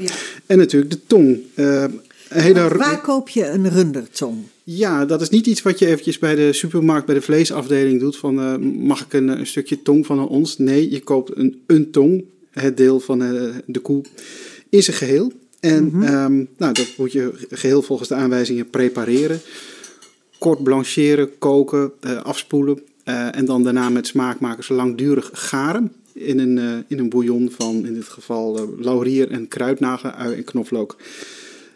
Speaker 5: En natuurlijk de tong. Een hele
Speaker 2: Waar koop je een rundertong?
Speaker 5: ja, dat is niet iets wat je eventjes bij de supermarkt, bij de vleesafdeling doet. Van mag ik een, een stukje tong van een ons? Nee, je koopt een, een tong, het deel van de koe, in zijn geheel. En ehm, nou, dat moet je geheel volgens de aanwijzingen prepareren. Kort blancheren, koken, eh, afspoelen. eh, en dan daarna met smaakmakers langdurig garen. In een, eh, in een bouillon van in dit geval laurier en kruidnagel, ui en knoflook.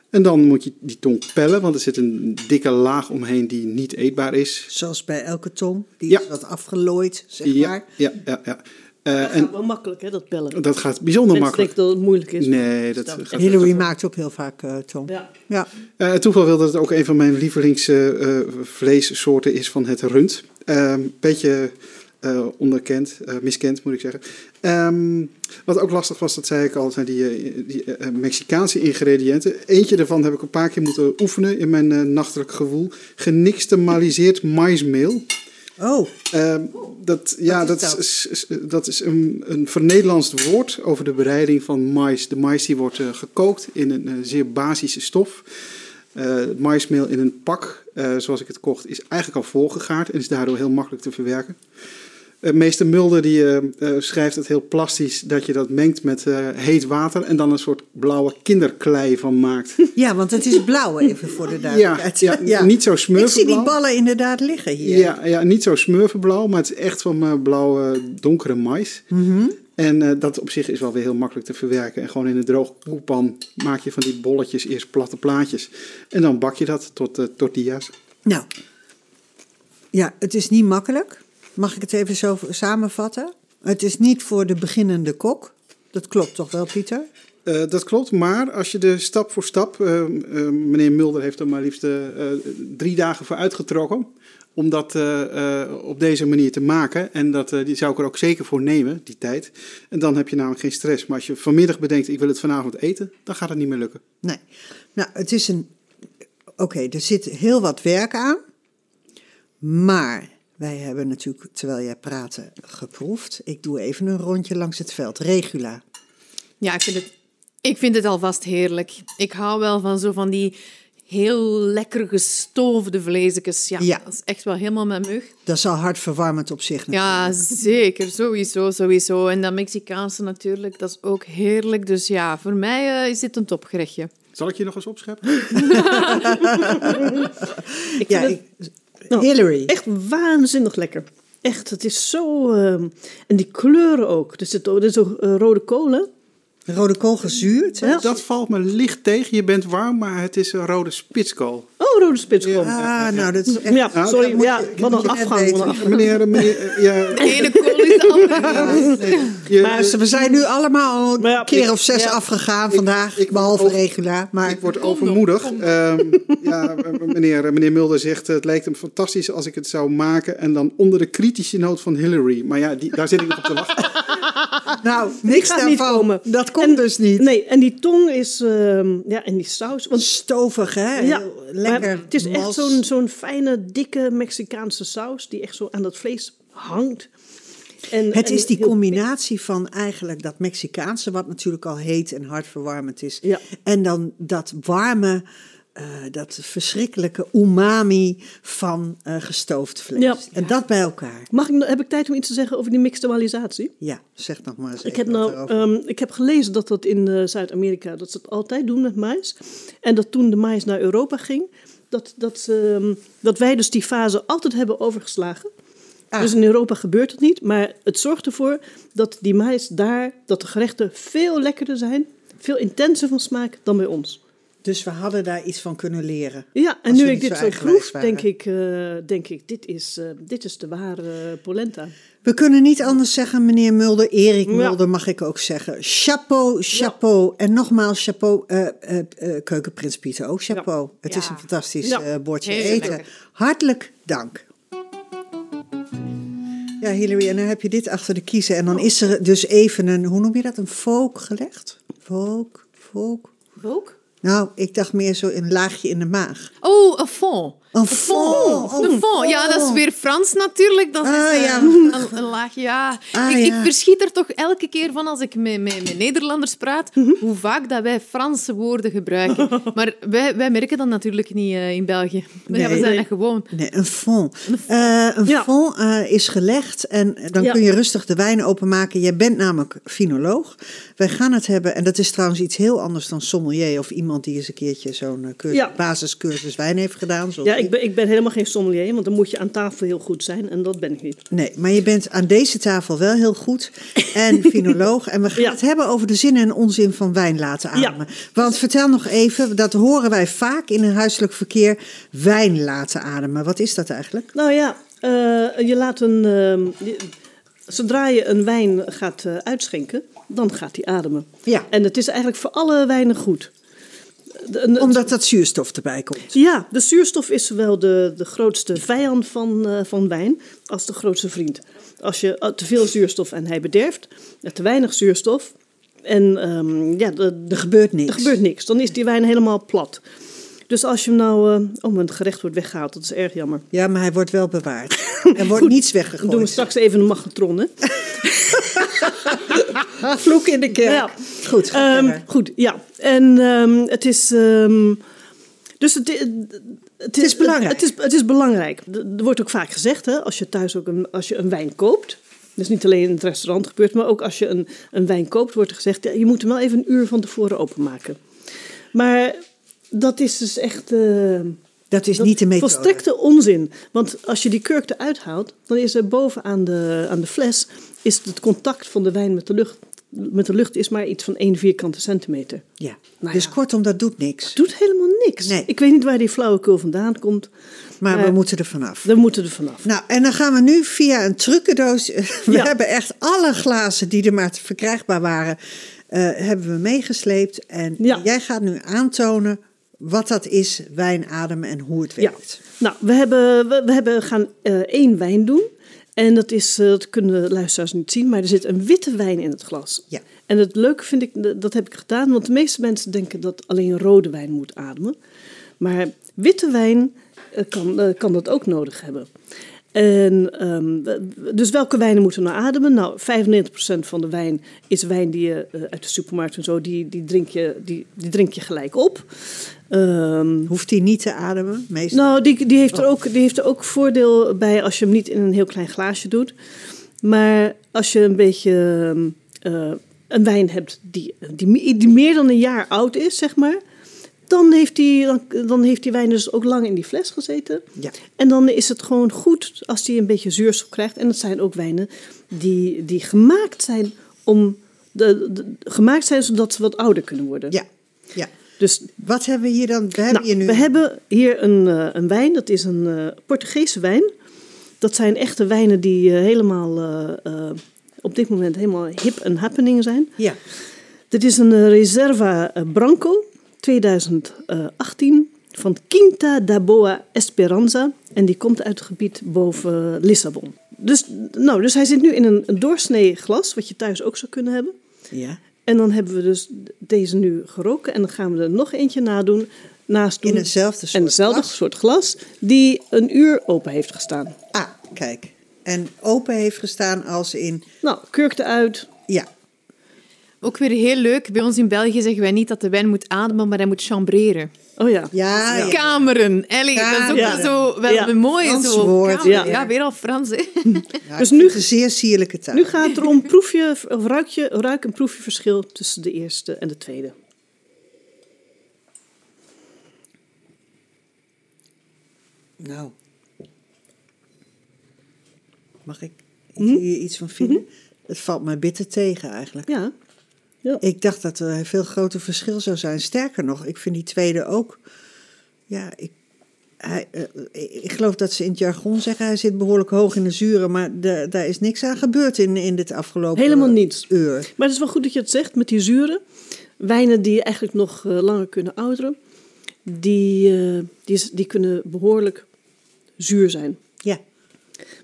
Speaker 5: En dan moet je die tong pellen, want er zit een dikke laag omheen die niet eetbaar is.
Speaker 2: Zoals bij elke tong. Die
Speaker 5: Ja.
Speaker 2: is wat afgelooid, zeg
Speaker 5: ja,
Speaker 2: maar.
Speaker 5: ja, ja, ja. Eh,
Speaker 4: Dat
Speaker 5: en
Speaker 4: gaat wel makkelijk, hè, dat bellen.
Speaker 5: dat gaat bijzonder
Speaker 4: Mensen
Speaker 5: makkelijk.
Speaker 4: denken dat het moeilijk is.
Speaker 5: Nee, dat gaat
Speaker 2: Hillary maakt ook heel vaak eh, tong.
Speaker 4: Ja.
Speaker 2: Ja.
Speaker 5: Eh, het toeval wil dat het ook een van mijn lievelingsvleessoorten is van het rund. Een beetje eh, onderkend, eh, miskend moet ik zeggen. Ehm, wat ook lastig was, dat zei ik al, zijn die, die Mexicaanse ingrediënten. Eentje daarvan heb ik een paar keer moeten oefenen in mijn eh, nachtelijk gewoel. Genixtamaliseerd maismeel.
Speaker 2: Oh,
Speaker 5: Ehm, dat, ja, dat
Speaker 2: dat?
Speaker 5: is, is- dat is een, een vernederlandst woord over de bereiding van mais. De mais die wordt eh, gekookt in een eh, zeer basische stof. Het maismeel in een pak, zoals ik het kocht, is eigenlijk al voorgegaard en is daardoor heel makkelijk te verwerken. Eh, meester Mulder die, eh, eh, schrijft het heel plastisch dat je dat mengt met heet water en dan een soort blauwe kinderklei van maakt.
Speaker 2: ja, want het is blauw even voor de duidelijkheid.
Speaker 5: ja, niet zo
Speaker 2: Ik zie die
Speaker 5: smurfenblauw.
Speaker 2: ballen inderdaad liggen hier.
Speaker 5: Ja, ja, niet zo smurfenblauw, maar het is echt van blauwe, donkere mais.
Speaker 2: Mhm.
Speaker 5: En dat op zich is wel weer heel makkelijk te verwerken. En gewoon in een droge koepan maak je van die bolletjes eerst platte plaatjes. En dan bak je dat tot eh, tortillas.
Speaker 2: Nou, ja, het is niet makkelijk. Mag ik het even zo samenvatten? Het is niet voor de beginnende kok. Dat klopt toch wel, Pieter?
Speaker 5: Eh, dat klopt, maar als je de stap voor stap... eh, eh, meneer Mulder heeft er maar liefst drie dagen voor uitgetrokken... om dat op deze manier te maken. En dat, die zou ik er ook zeker voor nemen, die tijd. En dan heb je namelijk geen stress. Maar als je vanmiddag bedenkt, ik wil het vanavond eten... dan gaat het niet meer lukken.
Speaker 2: Nee. Nou, het is een. Oké, er zit heel wat werk aan. Maar wij hebben natuurlijk, terwijl jij praatte, geproefd. Ik doe even een rondje langs het veld. Regula.
Speaker 3: Ja, ik vind, het, ik vind het alvast heerlijk. Ik hou wel van zo van die heel lekker gestoofde vleesjes. Ja,
Speaker 2: Ja.
Speaker 3: dat is echt wel helemaal mijn mug.
Speaker 2: Dat is al hartverwarmend op zich. natuurlijk.
Speaker 3: Ja, zeker. Sowieso, sowieso. En dat Mexicaanse natuurlijk, dat is ook heerlijk. Dus ja, voor mij eh, is dit een topgerechtje.
Speaker 5: Zal ik je nog eens opscheppen?
Speaker 4: Ik
Speaker 2: Ja,
Speaker 4: het
Speaker 2: ik-
Speaker 4: Nou,
Speaker 2: Hillary.
Speaker 4: echt waanzinnig lekker. Echt, het is zo... ehm, en die kleuren ook. Er zit ook er is ook eh, rode kolen.
Speaker 2: Rode kool gezuurd. hè?
Speaker 4: Ja.
Speaker 5: Dat valt me licht tegen. Je bent warm, maar het is een rode spitskool.
Speaker 4: Oh, rode spitskool.
Speaker 2: Ah, nou, dat is echt...
Speaker 4: Ja,
Speaker 5: Nou,
Speaker 4: sorry. ja,
Speaker 2: je-
Speaker 4: wat een afgang.
Speaker 2: Weten.
Speaker 4: afgang.
Speaker 5: Meneer, meneer eh, ja,
Speaker 3: De ene kool is de andere.
Speaker 2: Maar we zijn nu allemaal al een
Speaker 4: ja,
Speaker 2: keer
Speaker 4: ik-
Speaker 2: of zes
Speaker 4: ja.
Speaker 2: afgegaan vandaag,
Speaker 5: ik-
Speaker 2: behalve
Speaker 5: over-
Speaker 2: regula. Maar
Speaker 5: Ik word overmoedig. Ehm, ja, meneer, meneer Mulder zegt, het lijkt hem fantastisch als ik het zou maken. En dan onder de kritische noot van Hillary. Maar ja, die, daar zit ik nog op te wachten.
Speaker 2: nou, niks
Speaker 4: gaat niet
Speaker 2: daarvan.
Speaker 4: komen.
Speaker 2: Dat komt
Speaker 4: En-
Speaker 2: dus niet.
Speaker 4: Nee, en die tong is... ehm, ja, en die saus. Want
Speaker 2: Stovig, hè?
Speaker 4: Ja,
Speaker 2: lekker.
Speaker 4: het is echt zo'n zo'n fijne, dikke Mexicaanse saus die echt zo aan dat vlees hangt. En,
Speaker 2: Het
Speaker 4: en
Speaker 2: is die combinatie van eigenlijk dat Mexicaanse, wat natuurlijk al heet en hartverwarmend is.
Speaker 4: Ja.
Speaker 2: En dan dat warme, eh, dat verschrikkelijke umami van eh, gestoofd vlees.
Speaker 4: Ja.
Speaker 2: En dat bij elkaar.
Speaker 4: Mag ik, heb ik tijd om iets te zeggen over die mixtualisatie?
Speaker 2: Ja, zeg nog maar eens.
Speaker 4: Ik heb, nou, ehm, ik heb gelezen dat dat in eh, Zuid-Amerika dat ze het altijd doen met mais. En dat toen de mais naar Europa ging, dat, dat, ehm, dat wij dus die fase altijd hebben overgeslagen.
Speaker 2: Ah.
Speaker 4: Dus in Europa gebeurt het niet, maar het zorgt ervoor dat die mais daar, dat de gerechten veel lekkerder zijn, veel intenser van smaak dan bij ons.
Speaker 2: Dus we hadden daar iets van kunnen leren.
Speaker 4: Ja, en nu ik dit
Speaker 2: zo
Speaker 4: proef, denk ik, eh, denk ik dit, is, eh, dit is de ware polenta.
Speaker 2: We kunnen niet anders zeggen, meneer Mulder. Erik
Speaker 4: Ja.
Speaker 2: Mulder mag ik ook zeggen. Chapeau, chapeau. En nogmaals, chapeau, eh, keukenprins Pieter ook chapeau. Het is een fantastisch bordje
Speaker 3: Heel
Speaker 2: eten.
Speaker 3: lekker.
Speaker 2: Hartelijk dank. Ja, Hillary, en dan heb je dit achter de kiezen. En dan is er dus even een, hoe noem je dat, een volk gelegd? Volk, volk.
Speaker 3: Ook?
Speaker 2: Nou, ik dacht meer zo een laagje in de maag.
Speaker 3: Oh, een fond.
Speaker 2: Een fond.
Speaker 3: Een fond. Ja, dat is weer Frans natuurlijk. Dat
Speaker 2: Ah,
Speaker 3: is eh,
Speaker 2: ja.
Speaker 3: een, een laagje. Ja.
Speaker 2: Ah,
Speaker 3: ik,
Speaker 2: ja.
Speaker 3: ik verschiet er toch elke keer van als ik met, met, met Nederlanders praat,
Speaker 2: Mhm.
Speaker 3: hoe vaak dat wij Franse woorden gebruiken. maar wij, wij merken dat natuurlijk niet eh, in België.
Speaker 2: Nee.
Speaker 3: ja, we zijn dat gewoon.
Speaker 2: Nee, een fond. Eh, een
Speaker 4: Ja.
Speaker 2: fond eh, is gelegd en dan kun je rustig de wijn openmaken. Jij bent namelijk finoloog. Wij gaan het hebben, en dat is trouwens iets heel anders dan sommelier... of iemand die eens een keertje zo'n eh, basiscursus wijn heeft gedaan. zoals
Speaker 4: ik ben, ik ben helemaal geen sommelier, want dan moet je aan tafel heel goed zijn en dat ben ik niet.
Speaker 2: Nee, maar je bent aan deze tafel wel heel goed en finoloog. En we gaan
Speaker 4: Ja.
Speaker 2: het hebben over de zin en onzin van wijn laten ademen.
Speaker 4: Ja.
Speaker 2: Want vertel nog even, dat horen wij vaak in een huiselijk verkeer... wijn laten ademen. Wat is dat eigenlijk?
Speaker 4: Nou ja, eh, je laat een. ehm, je- zodra je een wijn gaat eh, uitschenken, dan gaat die ademen.
Speaker 2: Ja.
Speaker 4: En het is eigenlijk voor alle wijnen goed. De-
Speaker 2: Omdat dat zuurstof erbij komt.
Speaker 4: Ja, de zuurstof is zowel de, de grootste vijand van, eh, van wijn als de grootste vriend. Als je eh, te veel zuurstof en hij bederft, eh, te weinig zuurstof en ehm, ja,
Speaker 2: Er gebeurt niks.
Speaker 4: er gebeurt niks. Dan is die wijn helemaal plat. Dus als je hem nou... eh, oh, mijn gerecht wordt weggehaald. Dat is erg jammer.
Speaker 2: Ja, maar hij wordt wel bewaard. Er wordt niets
Speaker 4: Dan
Speaker 2: weggegooid.
Speaker 4: doen we straks even een magnetron, hè?
Speaker 2: Vloek in de kerk.
Speaker 4: Ja.
Speaker 2: Goed,
Speaker 4: Ehm, goed, ja. En ehm, het is... ehm, dus het, het,
Speaker 2: is belangrijk.
Speaker 4: Het is, het is belangrijk. Er er wordt ook vaak gezegd, hè, als je thuis ook een, als je een wijn koopt... Dus niet alleen in het restaurant gebeurt, maar ook als je een, een wijn koopt, wordt er gezegd... Ja, je moet hem wel even een uur van tevoren openmaken. Maar dat is dus echt... eh,
Speaker 2: Dat is
Speaker 4: dat-
Speaker 2: niet de methode.
Speaker 4: Volstrekte onzin. Want als je die kurk eruit haalt, dan is er boven aan de, aan de fles is het contact van de wijn met de lucht. Met de lucht is maar iets van 1 vierkante centimeter.
Speaker 2: Ja.
Speaker 4: Nou
Speaker 2: dus
Speaker 4: ja.
Speaker 2: kortom, dat doet niks.
Speaker 4: Doet helemaal niks.
Speaker 2: Nee.
Speaker 4: Ik weet niet waar die flauwekul vandaan komt.
Speaker 2: Maar we
Speaker 4: maar-
Speaker 2: moeten er vanaf.
Speaker 4: We moeten er vanaf.
Speaker 2: Nou, en dan gaan we nu via een trucendoos. We
Speaker 4: Ja.
Speaker 2: hebben echt alle glazen die er maar verkrijgbaar waren, eh, hebben we meegesleept. En
Speaker 4: Ja.
Speaker 2: jij gaat nu aantonen wat dat is, wijn ademen en hoe het
Speaker 4: Ja.
Speaker 2: werkt.
Speaker 4: Nou, we hebben, we, we hebben gaan eh, één wijn doen. En dat, is, eh, dat kunnen de luisteraars niet zien, maar er zit een witte wijn in het glas.
Speaker 2: Ja.
Speaker 4: En het leuke vind ik, dat heb ik gedaan, want de meeste mensen denken dat alleen rode wijn moet ademen. Maar witte wijn eh, kan, kan dat ook nodig hebben. En, ehm, dus welke wijnen moeten we nou ademen? Nou, 95% van de wijn is wijn die je uit de supermarkt en zo, die, die, drink, je, die, die drink je gelijk op. Ehm,
Speaker 2: Hoeft hij niet te ademen? Meestal.
Speaker 4: nou, die, die, heeft er ook, die heeft er ook voordeel bij als je hem niet in een heel klein glaasje doet. Maar als je een beetje ehm, eh, een wijn hebt die, die, me- die meer dan een jaar oud is, zeg maar. Dan heeft, die, dan, dan heeft die wijn dus ook lang in die fles gezeten.
Speaker 2: Ja.
Speaker 4: En dan is het gewoon goed als die een beetje zuurstof krijgt. En dat zijn ook wijnen die, die gemaakt zijn om de, de- gemaakt zijn zodat ze wat ouder kunnen worden.
Speaker 2: Ja, ja.
Speaker 4: Dus
Speaker 2: Wat hebben we hier dan? We hebben
Speaker 4: nou,
Speaker 2: hier nu...
Speaker 4: we hebben hier een, eh, een wijn, dat is een eh, Portugese wijn. Dat zijn echte wijnen die eh, helemaal op dit moment helemaal hip en happening zijn.
Speaker 2: Ja,
Speaker 4: Dit is een Reserva Branco 2018 van Quinta da Boa Esperanza. En die komt uit het gebied boven Lissabon. Dus, nou, dus hij zit nu in een, een doorsnee glas, wat je thuis ook zou kunnen hebben.
Speaker 2: ja.
Speaker 4: En dan hebben we dus deze nu geroken. En dan gaan we er nog eentje nadoen, naast doen.
Speaker 2: In hetzelfde soort
Speaker 4: En hetzelfde
Speaker 2: glas?
Speaker 4: soort glas, die een uur open heeft gestaan.
Speaker 2: Ah, kijk. En open heeft gestaan als in...
Speaker 4: Nou, kurk eruit.
Speaker 2: Ja,
Speaker 3: Ook weer heel leuk. Bij ons in België zeggen wij niet dat de wijn moet ademen, maar hij moet chambreren.
Speaker 4: Oh ja.
Speaker 2: ja, ja.
Speaker 3: Kameren. Ellie, dat is ook
Speaker 4: Ja.
Speaker 3: wel zo wel
Speaker 4: Ja.
Speaker 3: een mooie
Speaker 2: Frans
Speaker 3: zo.
Speaker 2: woord,
Speaker 4: ja.
Speaker 3: Ja. weer al Frans, hè.
Speaker 2: Ja,
Speaker 4: Dus nu-
Speaker 2: een zeer sierlijke taal.
Speaker 4: Nu gaat het erom, proef je, of ruik, je, ruik en proef je verschil tussen de eerste en de tweede.
Speaker 2: Nou. Mag ik
Speaker 4: Mhm.
Speaker 2: hier iets van vinden? Het valt mij bitter tegen eigenlijk.
Speaker 4: Ja. Ja.
Speaker 2: Ik dacht dat er een veel groter verschil zou zijn. Sterker nog, ik vind die tweede ook. Ja, ik, hij, eh, ik geloof dat ze in het jargon zeggen: hij zit behoorlijk hoog in de zuren. Maar de- daar is niks aan gebeurd in, in dit afgelopen
Speaker 4: Helemaal niets.
Speaker 2: uur.
Speaker 4: Maar het is wel goed dat je het zegt met die zuren. Wijnen die eigenlijk nog eh, langer kunnen ouderen, die, eh, die, die kunnen behoorlijk zuur zijn.
Speaker 2: Ja.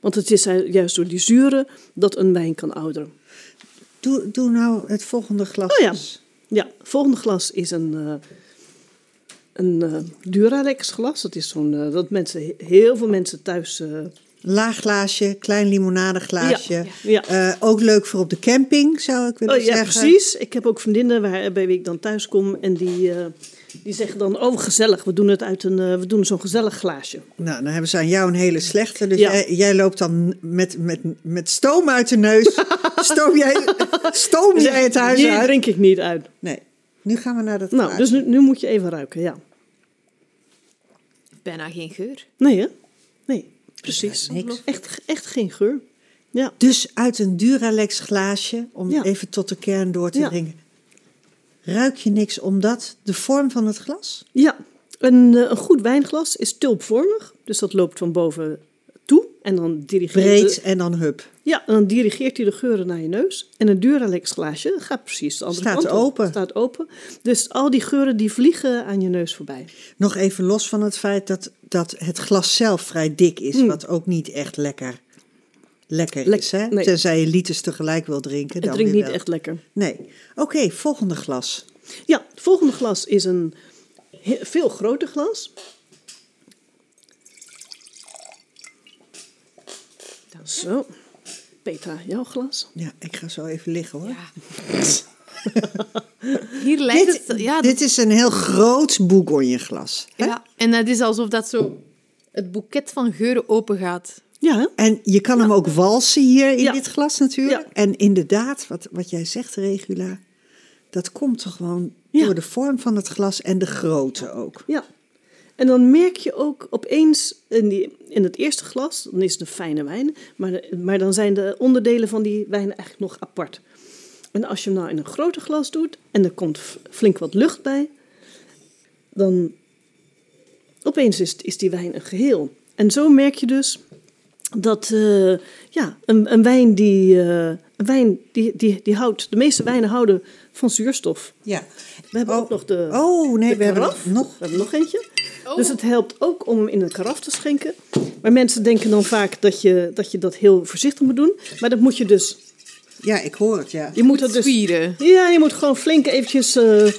Speaker 4: Want het is eh, juist door die zuren dat een wijn kan ouderen.
Speaker 2: Doe, doe nou het volgende glas.
Speaker 4: Oh ja. Ja, het volgende glas is een, eh een eh, Duralex glas. Dat is zo'n, eh, dat mensen, heel veel mensen thuis...
Speaker 2: Laag glaasje, klein limonadeglaasje.
Speaker 4: Ja, ja.
Speaker 2: Ook leuk voor op de camping, zou ik willen
Speaker 4: Oh ja,
Speaker 2: zeggen.
Speaker 4: precies. Ik heb ook vriendinnen waar, bij wie ik dan thuis kom en die, die zeggen dan, oh gezellig, we doen het uit een, eh, we doen zo'n gezellig glaasje.
Speaker 2: Nou, dan hebben ze aan jou een hele slechte. Dus
Speaker 4: Ja.
Speaker 2: jij, jij loopt dan met, met, met stoom uit de neus. stoom jij, stoom jij het huis
Speaker 4: Hier
Speaker 2: uit?
Speaker 4: drink ik niet uit.
Speaker 2: Nee, nu gaan we naar dat
Speaker 4: Nou,
Speaker 2: glaasje.
Speaker 4: dus nu, nu moet je even ruiken, ja.
Speaker 3: Bijna geen geur.
Speaker 4: Nee hè? Nee, precies.
Speaker 2: niks.
Speaker 4: Echt, echt geen geur. Ja.
Speaker 2: Dus uit een Duralex glaasje, om
Speaker 4: Ja.
Speaker 2: even tot de kern door te
Speaker 4: Ja.
Speaker 2: dringen. Ruik je niks omdat de vorm van het glas?
Speaker 4: Ja, een, eh, een goed wijnglas is tulpvormig. Dus dat loopt van boven toe. En dan dirigeert,
Speaker 2: Breed
Speaker 4: de-
Speaker 2: en dan hup.
Speaker 4: ja, en dan dirigeert hij de geuren naar je neus. En een Duralex glaasje gaat precies de andere
Speaker 2: Staat
Speaker 4: kant op.
Speaker 2: open.
Speaker 4: Staat open. Dus al die geuren die vliegen aan je neus voorbij.
Speaker 2: Nog even los van het feit dat, dat het glas zelf vrij dik is. Wat ook niet echt lekker, lekker.
Speaker 4: Lek-
Speaker 2: is. Hè?
Speaker 4: nee.
Speaker 2: Tenzij je liters tegelijk wil drinken.
Speaker 4: Het
Speaker 2: dan
Speaker 4: drinkt
Speaker 2: weer
Speaker 4: niet
Speaker 2: wel.
Speaker 4: echt lekker.
Speaker 2: Nee. Oké, volgende glas.
Speaker 4: Ja, het volgende glas is een veel groter glas. Zo. Petra, jouw glas?
Speaker 2: Ja, ik ga zo even liggen hoor.
Speaker 3: Hier lijkt
Speaker 2: Dit,
Speaker 3: het... Ja,
Speaker 2: dit is een heel groot bourgogneglas. hè?
Speaker 3: ja. En het is alsof dat zo het boeket van geuren open gaat.
Speaker 4: Ja?
Speaker 2: En je kan hem ook walsen hier in dit glas natuurlijk. En inderdaad, wat, wat jij zegt, Regula, dat komt toch gewoon door de vorm van het glas en de grootte ook.
Speaker 4: Ja. En dan merk je ook opeens in, die, in het eerste glas, dan is het een fijne wijn, maar, de- maar dan zijn de onderdelen van die wijn eigenlijk nog apart. En als je hem nou in een groter glas doet en er komt flink wat lucht bij, dan opeens is, is die wijn een geheel. En zo merk je dus dat eh, ja, een, een wijn, die, eh, een wijn die, die, die houdt, de meeste wijnen houden van zuurstof.
Speaker 2: Ja.
Speaker 4: We hebben
Speaker 2: Oh.
Speaker 4: ook nog de,
Speaker 2: Oh, nee,
Speaker 4: de
Speaker 2: we hebben nog-
Speaker 4: We hebben nog eentje.
Speaker 3: Oh.
Speaker 4: Dus het helpt ook om hem in een karaf te schenken. Maar mensen denken dan vaak dat je dat, je dat heel voorzichtig moet doen. Maar dat moet je dus...
Speaker 2: Ja, ik hoor het, ja.
Speaker 4: Je moet dat dus...
Speaker 3: Spieren.
Speaker 4: Ja, je moet gewoon flink eventjes... eh,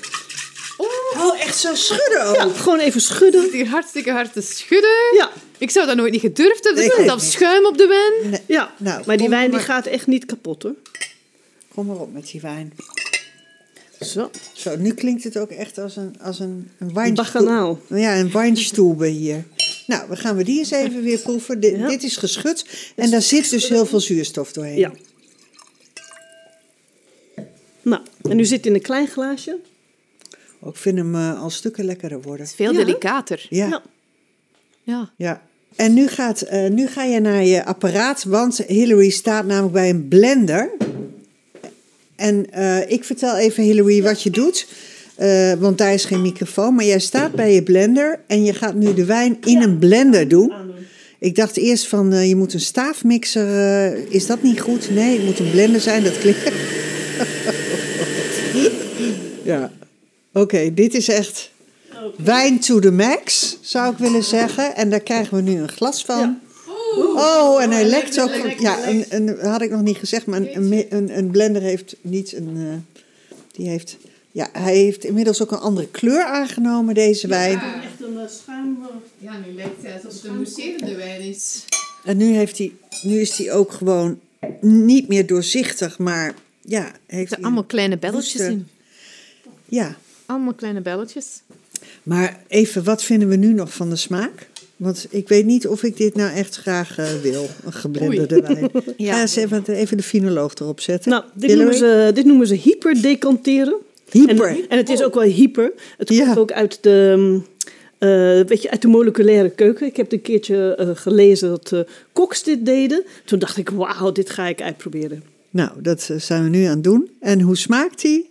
Speaker 2: Oh, echt zo schudden ook.
Speaker 4: ja, gewoon even schudden.
Speaker 3: Die hartstikke hard te schudden.
Speaker 4: Ja,
Speaker 3: Ik zou dat nooit niet gedurfd hebben. Er zit
Speaker 2: niet.
Speaker 3: schuim op de wijn.
Speaker 2: Nee,
Speaker 4: ja.
Speaker 2: Nou,
Speaker 4: maar die wijn die gaat echt niet kapot hoor.
Speaker 2: Kom maar op met die wijn.
Speaker 4: Zo,
Speaker 2: Zo, nu klinkt het ook echt als een, als een, een wijnstoel. Ja, een wijnstoelbe hier. Nou, we gaan we die eens even weer proeven. Dit,
Speaker 4: Ja.
Speaker 2: dit is geschud en daar zit dus heel veel zuurstof doorheen.
Speaker 4: Ja. Nou, en nu zit in een klein glaasje.
Speaker 2: Ik vind hem eh, al stukken lekkerder worden.
Speaker 3: Het is veel
Speaker 4: Ja.
Speaker 3: delicater.
Speaker 2: Ja,
Speaker 4: Ja.
Speaker 3: Ja.
Speaker 2: En nu, gaat, eh, nu ga je naar je apparaat, want Hillary staat namelijk bij een blender. En eh, ik vertel even, Hillary, wat je doet. Eh, want daar is geen microfoon. Maar jij staat bij je blender en je gaat nu de wijn in een blender doen. Ik dacht eerst van, je moet een staafmixer. is dat niet goed? Nee, het moet een blender zijn. Dat klinkt... ja. Oké, dit is echt wijn to the max, zou ik willen zeggen. En daar krijgen we nu een glas van.
Speaker 4: Ja.
Speaker 2: Oh, en hij lekt ook. Ja, een, een, had ik nog niet gezegd, maar een, een, blender heeft niet een. eh, die heeft. Ja, hij heeft inmiddels ook een andere kleur aangenomen, deze wijn.
Speaker 4: Echt een schuim.
Speaker 3: Ja, nu lijkt het alsof het een mousserende wijn is.
Speaker 2: En nu, heeft hij, nu is hij ook gewoon niet meer doorzichtig, maar ja, heeft
Speaker 3: Er allemaal kleine belletjes in.
Speaker 2: Ja,
Speaker 3: Allemaal kleine belletjes.
Speaker 2: Maar even, wat vinden we nu nog van de smaak? Want ik weet niet of ik dit nou echt graag eh, wil, een geblenderde wijn.
Speaker 3: Ja.
Speaker 2: Ga eens even, even de finoloog erop zetten.
Speaker 4: Nou, dit
Speaker 2: Hillary?
Speaker 4: noemen, ze, dit noemen ze hyperdecanteren.
Speaker 2: Hyper.
Speaker 4: En, en het is ook wel hyper. Het
Speaker 2: Ja.
Speaker 4: komt ook uit de, mm, eh, weet je, uit de moleculaire keuken. Ik heb een keertje eh, gelezen dat eh koks dit deden. Toen dacht ik, wauw, dit ga ik uitproberen.
Speaker 2: Nou, dat zijn we nu aan het doen. En hoe smaakt die?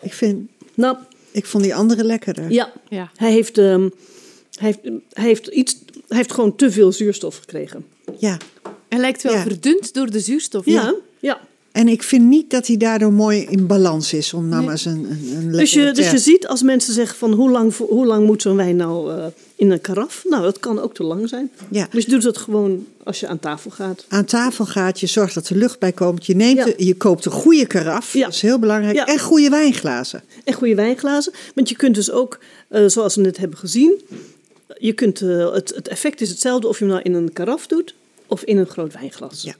Speaker 2: Ik, vind,
Speaker 4: Nou,
Speaker 2: ik vond die andere lekkerder.
Speaker 4: ja,
Speaker 3: Ja.
Speaker 4: hij heeft, ehm, hij heeft, hij heeft, iets, hij heeft gewoon te veel zuurstof gekregen.
Speaker 2: Ja.
Speaker 3: Hij lijkt wel
Speaker 2: Ja.
Speaker 3: verdund door de zuurstof.
Speaker 4: Ja, ja.
Speaker 2: En ik vind niet dat hij daardoor mooi in balans is, om nou maar eens een, een, een
Speaker 4: Dus je, dus je ziet als mensen zeggen van hoe lang, hoe lang moet zo'n wijn nou eh, in een karaf? Nou, dat kan ook te lang zijn.
Speaker 2: Ja.
Speaker 4: Dus je doet dat gewoon als je aan tafel gaat.
Speaker 2: Aan tafel gaat, je zorgt dat er lucht bij komt. Je, neemt
Speaker 4: Ja.
Speaker 2: de- je koopt een goede karaf,
Speaker 4: Ja.
Speaker 2: dat is heel belangrijk. En goede wijnglazen.
Speaker 4: En goede wijnglazen. Want je kunt dus ook, eh, zoals we net hebben gezien, je kunt, eh, het, het effect is hetzelfde of je hem nou in een karaf doet of in een groot wijnglas.
Speaker 2: Ja.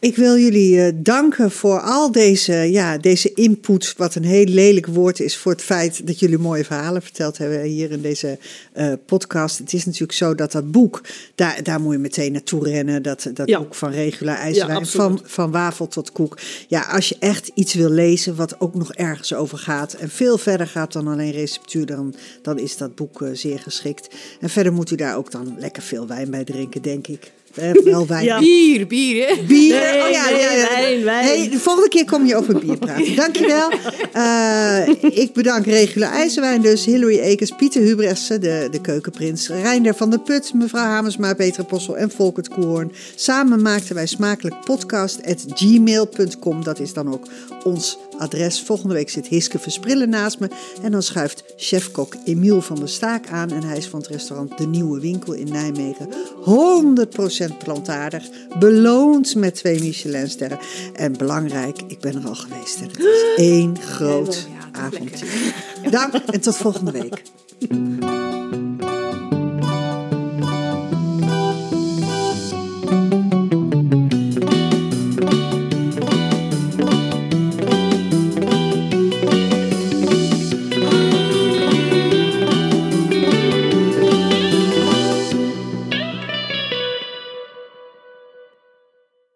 Speaker 2: Ik wil jullie eh, danken voor al deze, ja, deze input, wat een heel lelijk woord is voor het feit dat jullie mooie verhalen verteld hebben hier in deze eh, podcast. Het is natuurlijk zo dat dat boek, daar, daar moet je meteen naartoe rennen. Dat, dat
Speaker 4: Ja.
Speaker 2: boek van Regula IJzerwijn,
Speaker 4: Ja,
Speaker 2: van, van wafel tot koek. Ja, als je echt iets wil lezen wat ook nog ergens over gaat en veel verder gaat dan alleen receptuur, dan, dan is dat boek eh, zeer geschikt. En verder moet u daar ook dan lekker veel wijn bij drinken, denk ik. Eh, wel wijn.
Speaker 4: Ja.
Speaker 3: Bier, bier, hè?
Speaker 2: Bier.
Speaker 4: Nee,
Speaker 2: oh, ja,
Speaker 4: nee,
Speaker 2: ja, ja.
Speaker 4: wijn, wijn.
Speaker 2: Hey, de volgende keer kom je over bier praten. Dankjewel. Eh ik bedank Regula IJzerwijn dus, Hillary Ekers, Pieter Hubrechtsen, de, de keukenprins, Reinder van der Put, mevrouw Hamersma, Petra Possel en Volkert Koehoorn. Samen maakten wij smakelijk podcast.gmail.com. Dat is dan ook ons adres. Volgende week zit Hiske Versprillen naast me. En dan schuift chefkok Emiel van der Staak aan. En hij is van het restaurant De Nieuwe Winkel in Nijmegen. 100% plantaardig. Beloond met twee Michelinsterren. En belangrijk, ik ben er al geweest. En het is één groot avontuur. Dank en tot volgende week.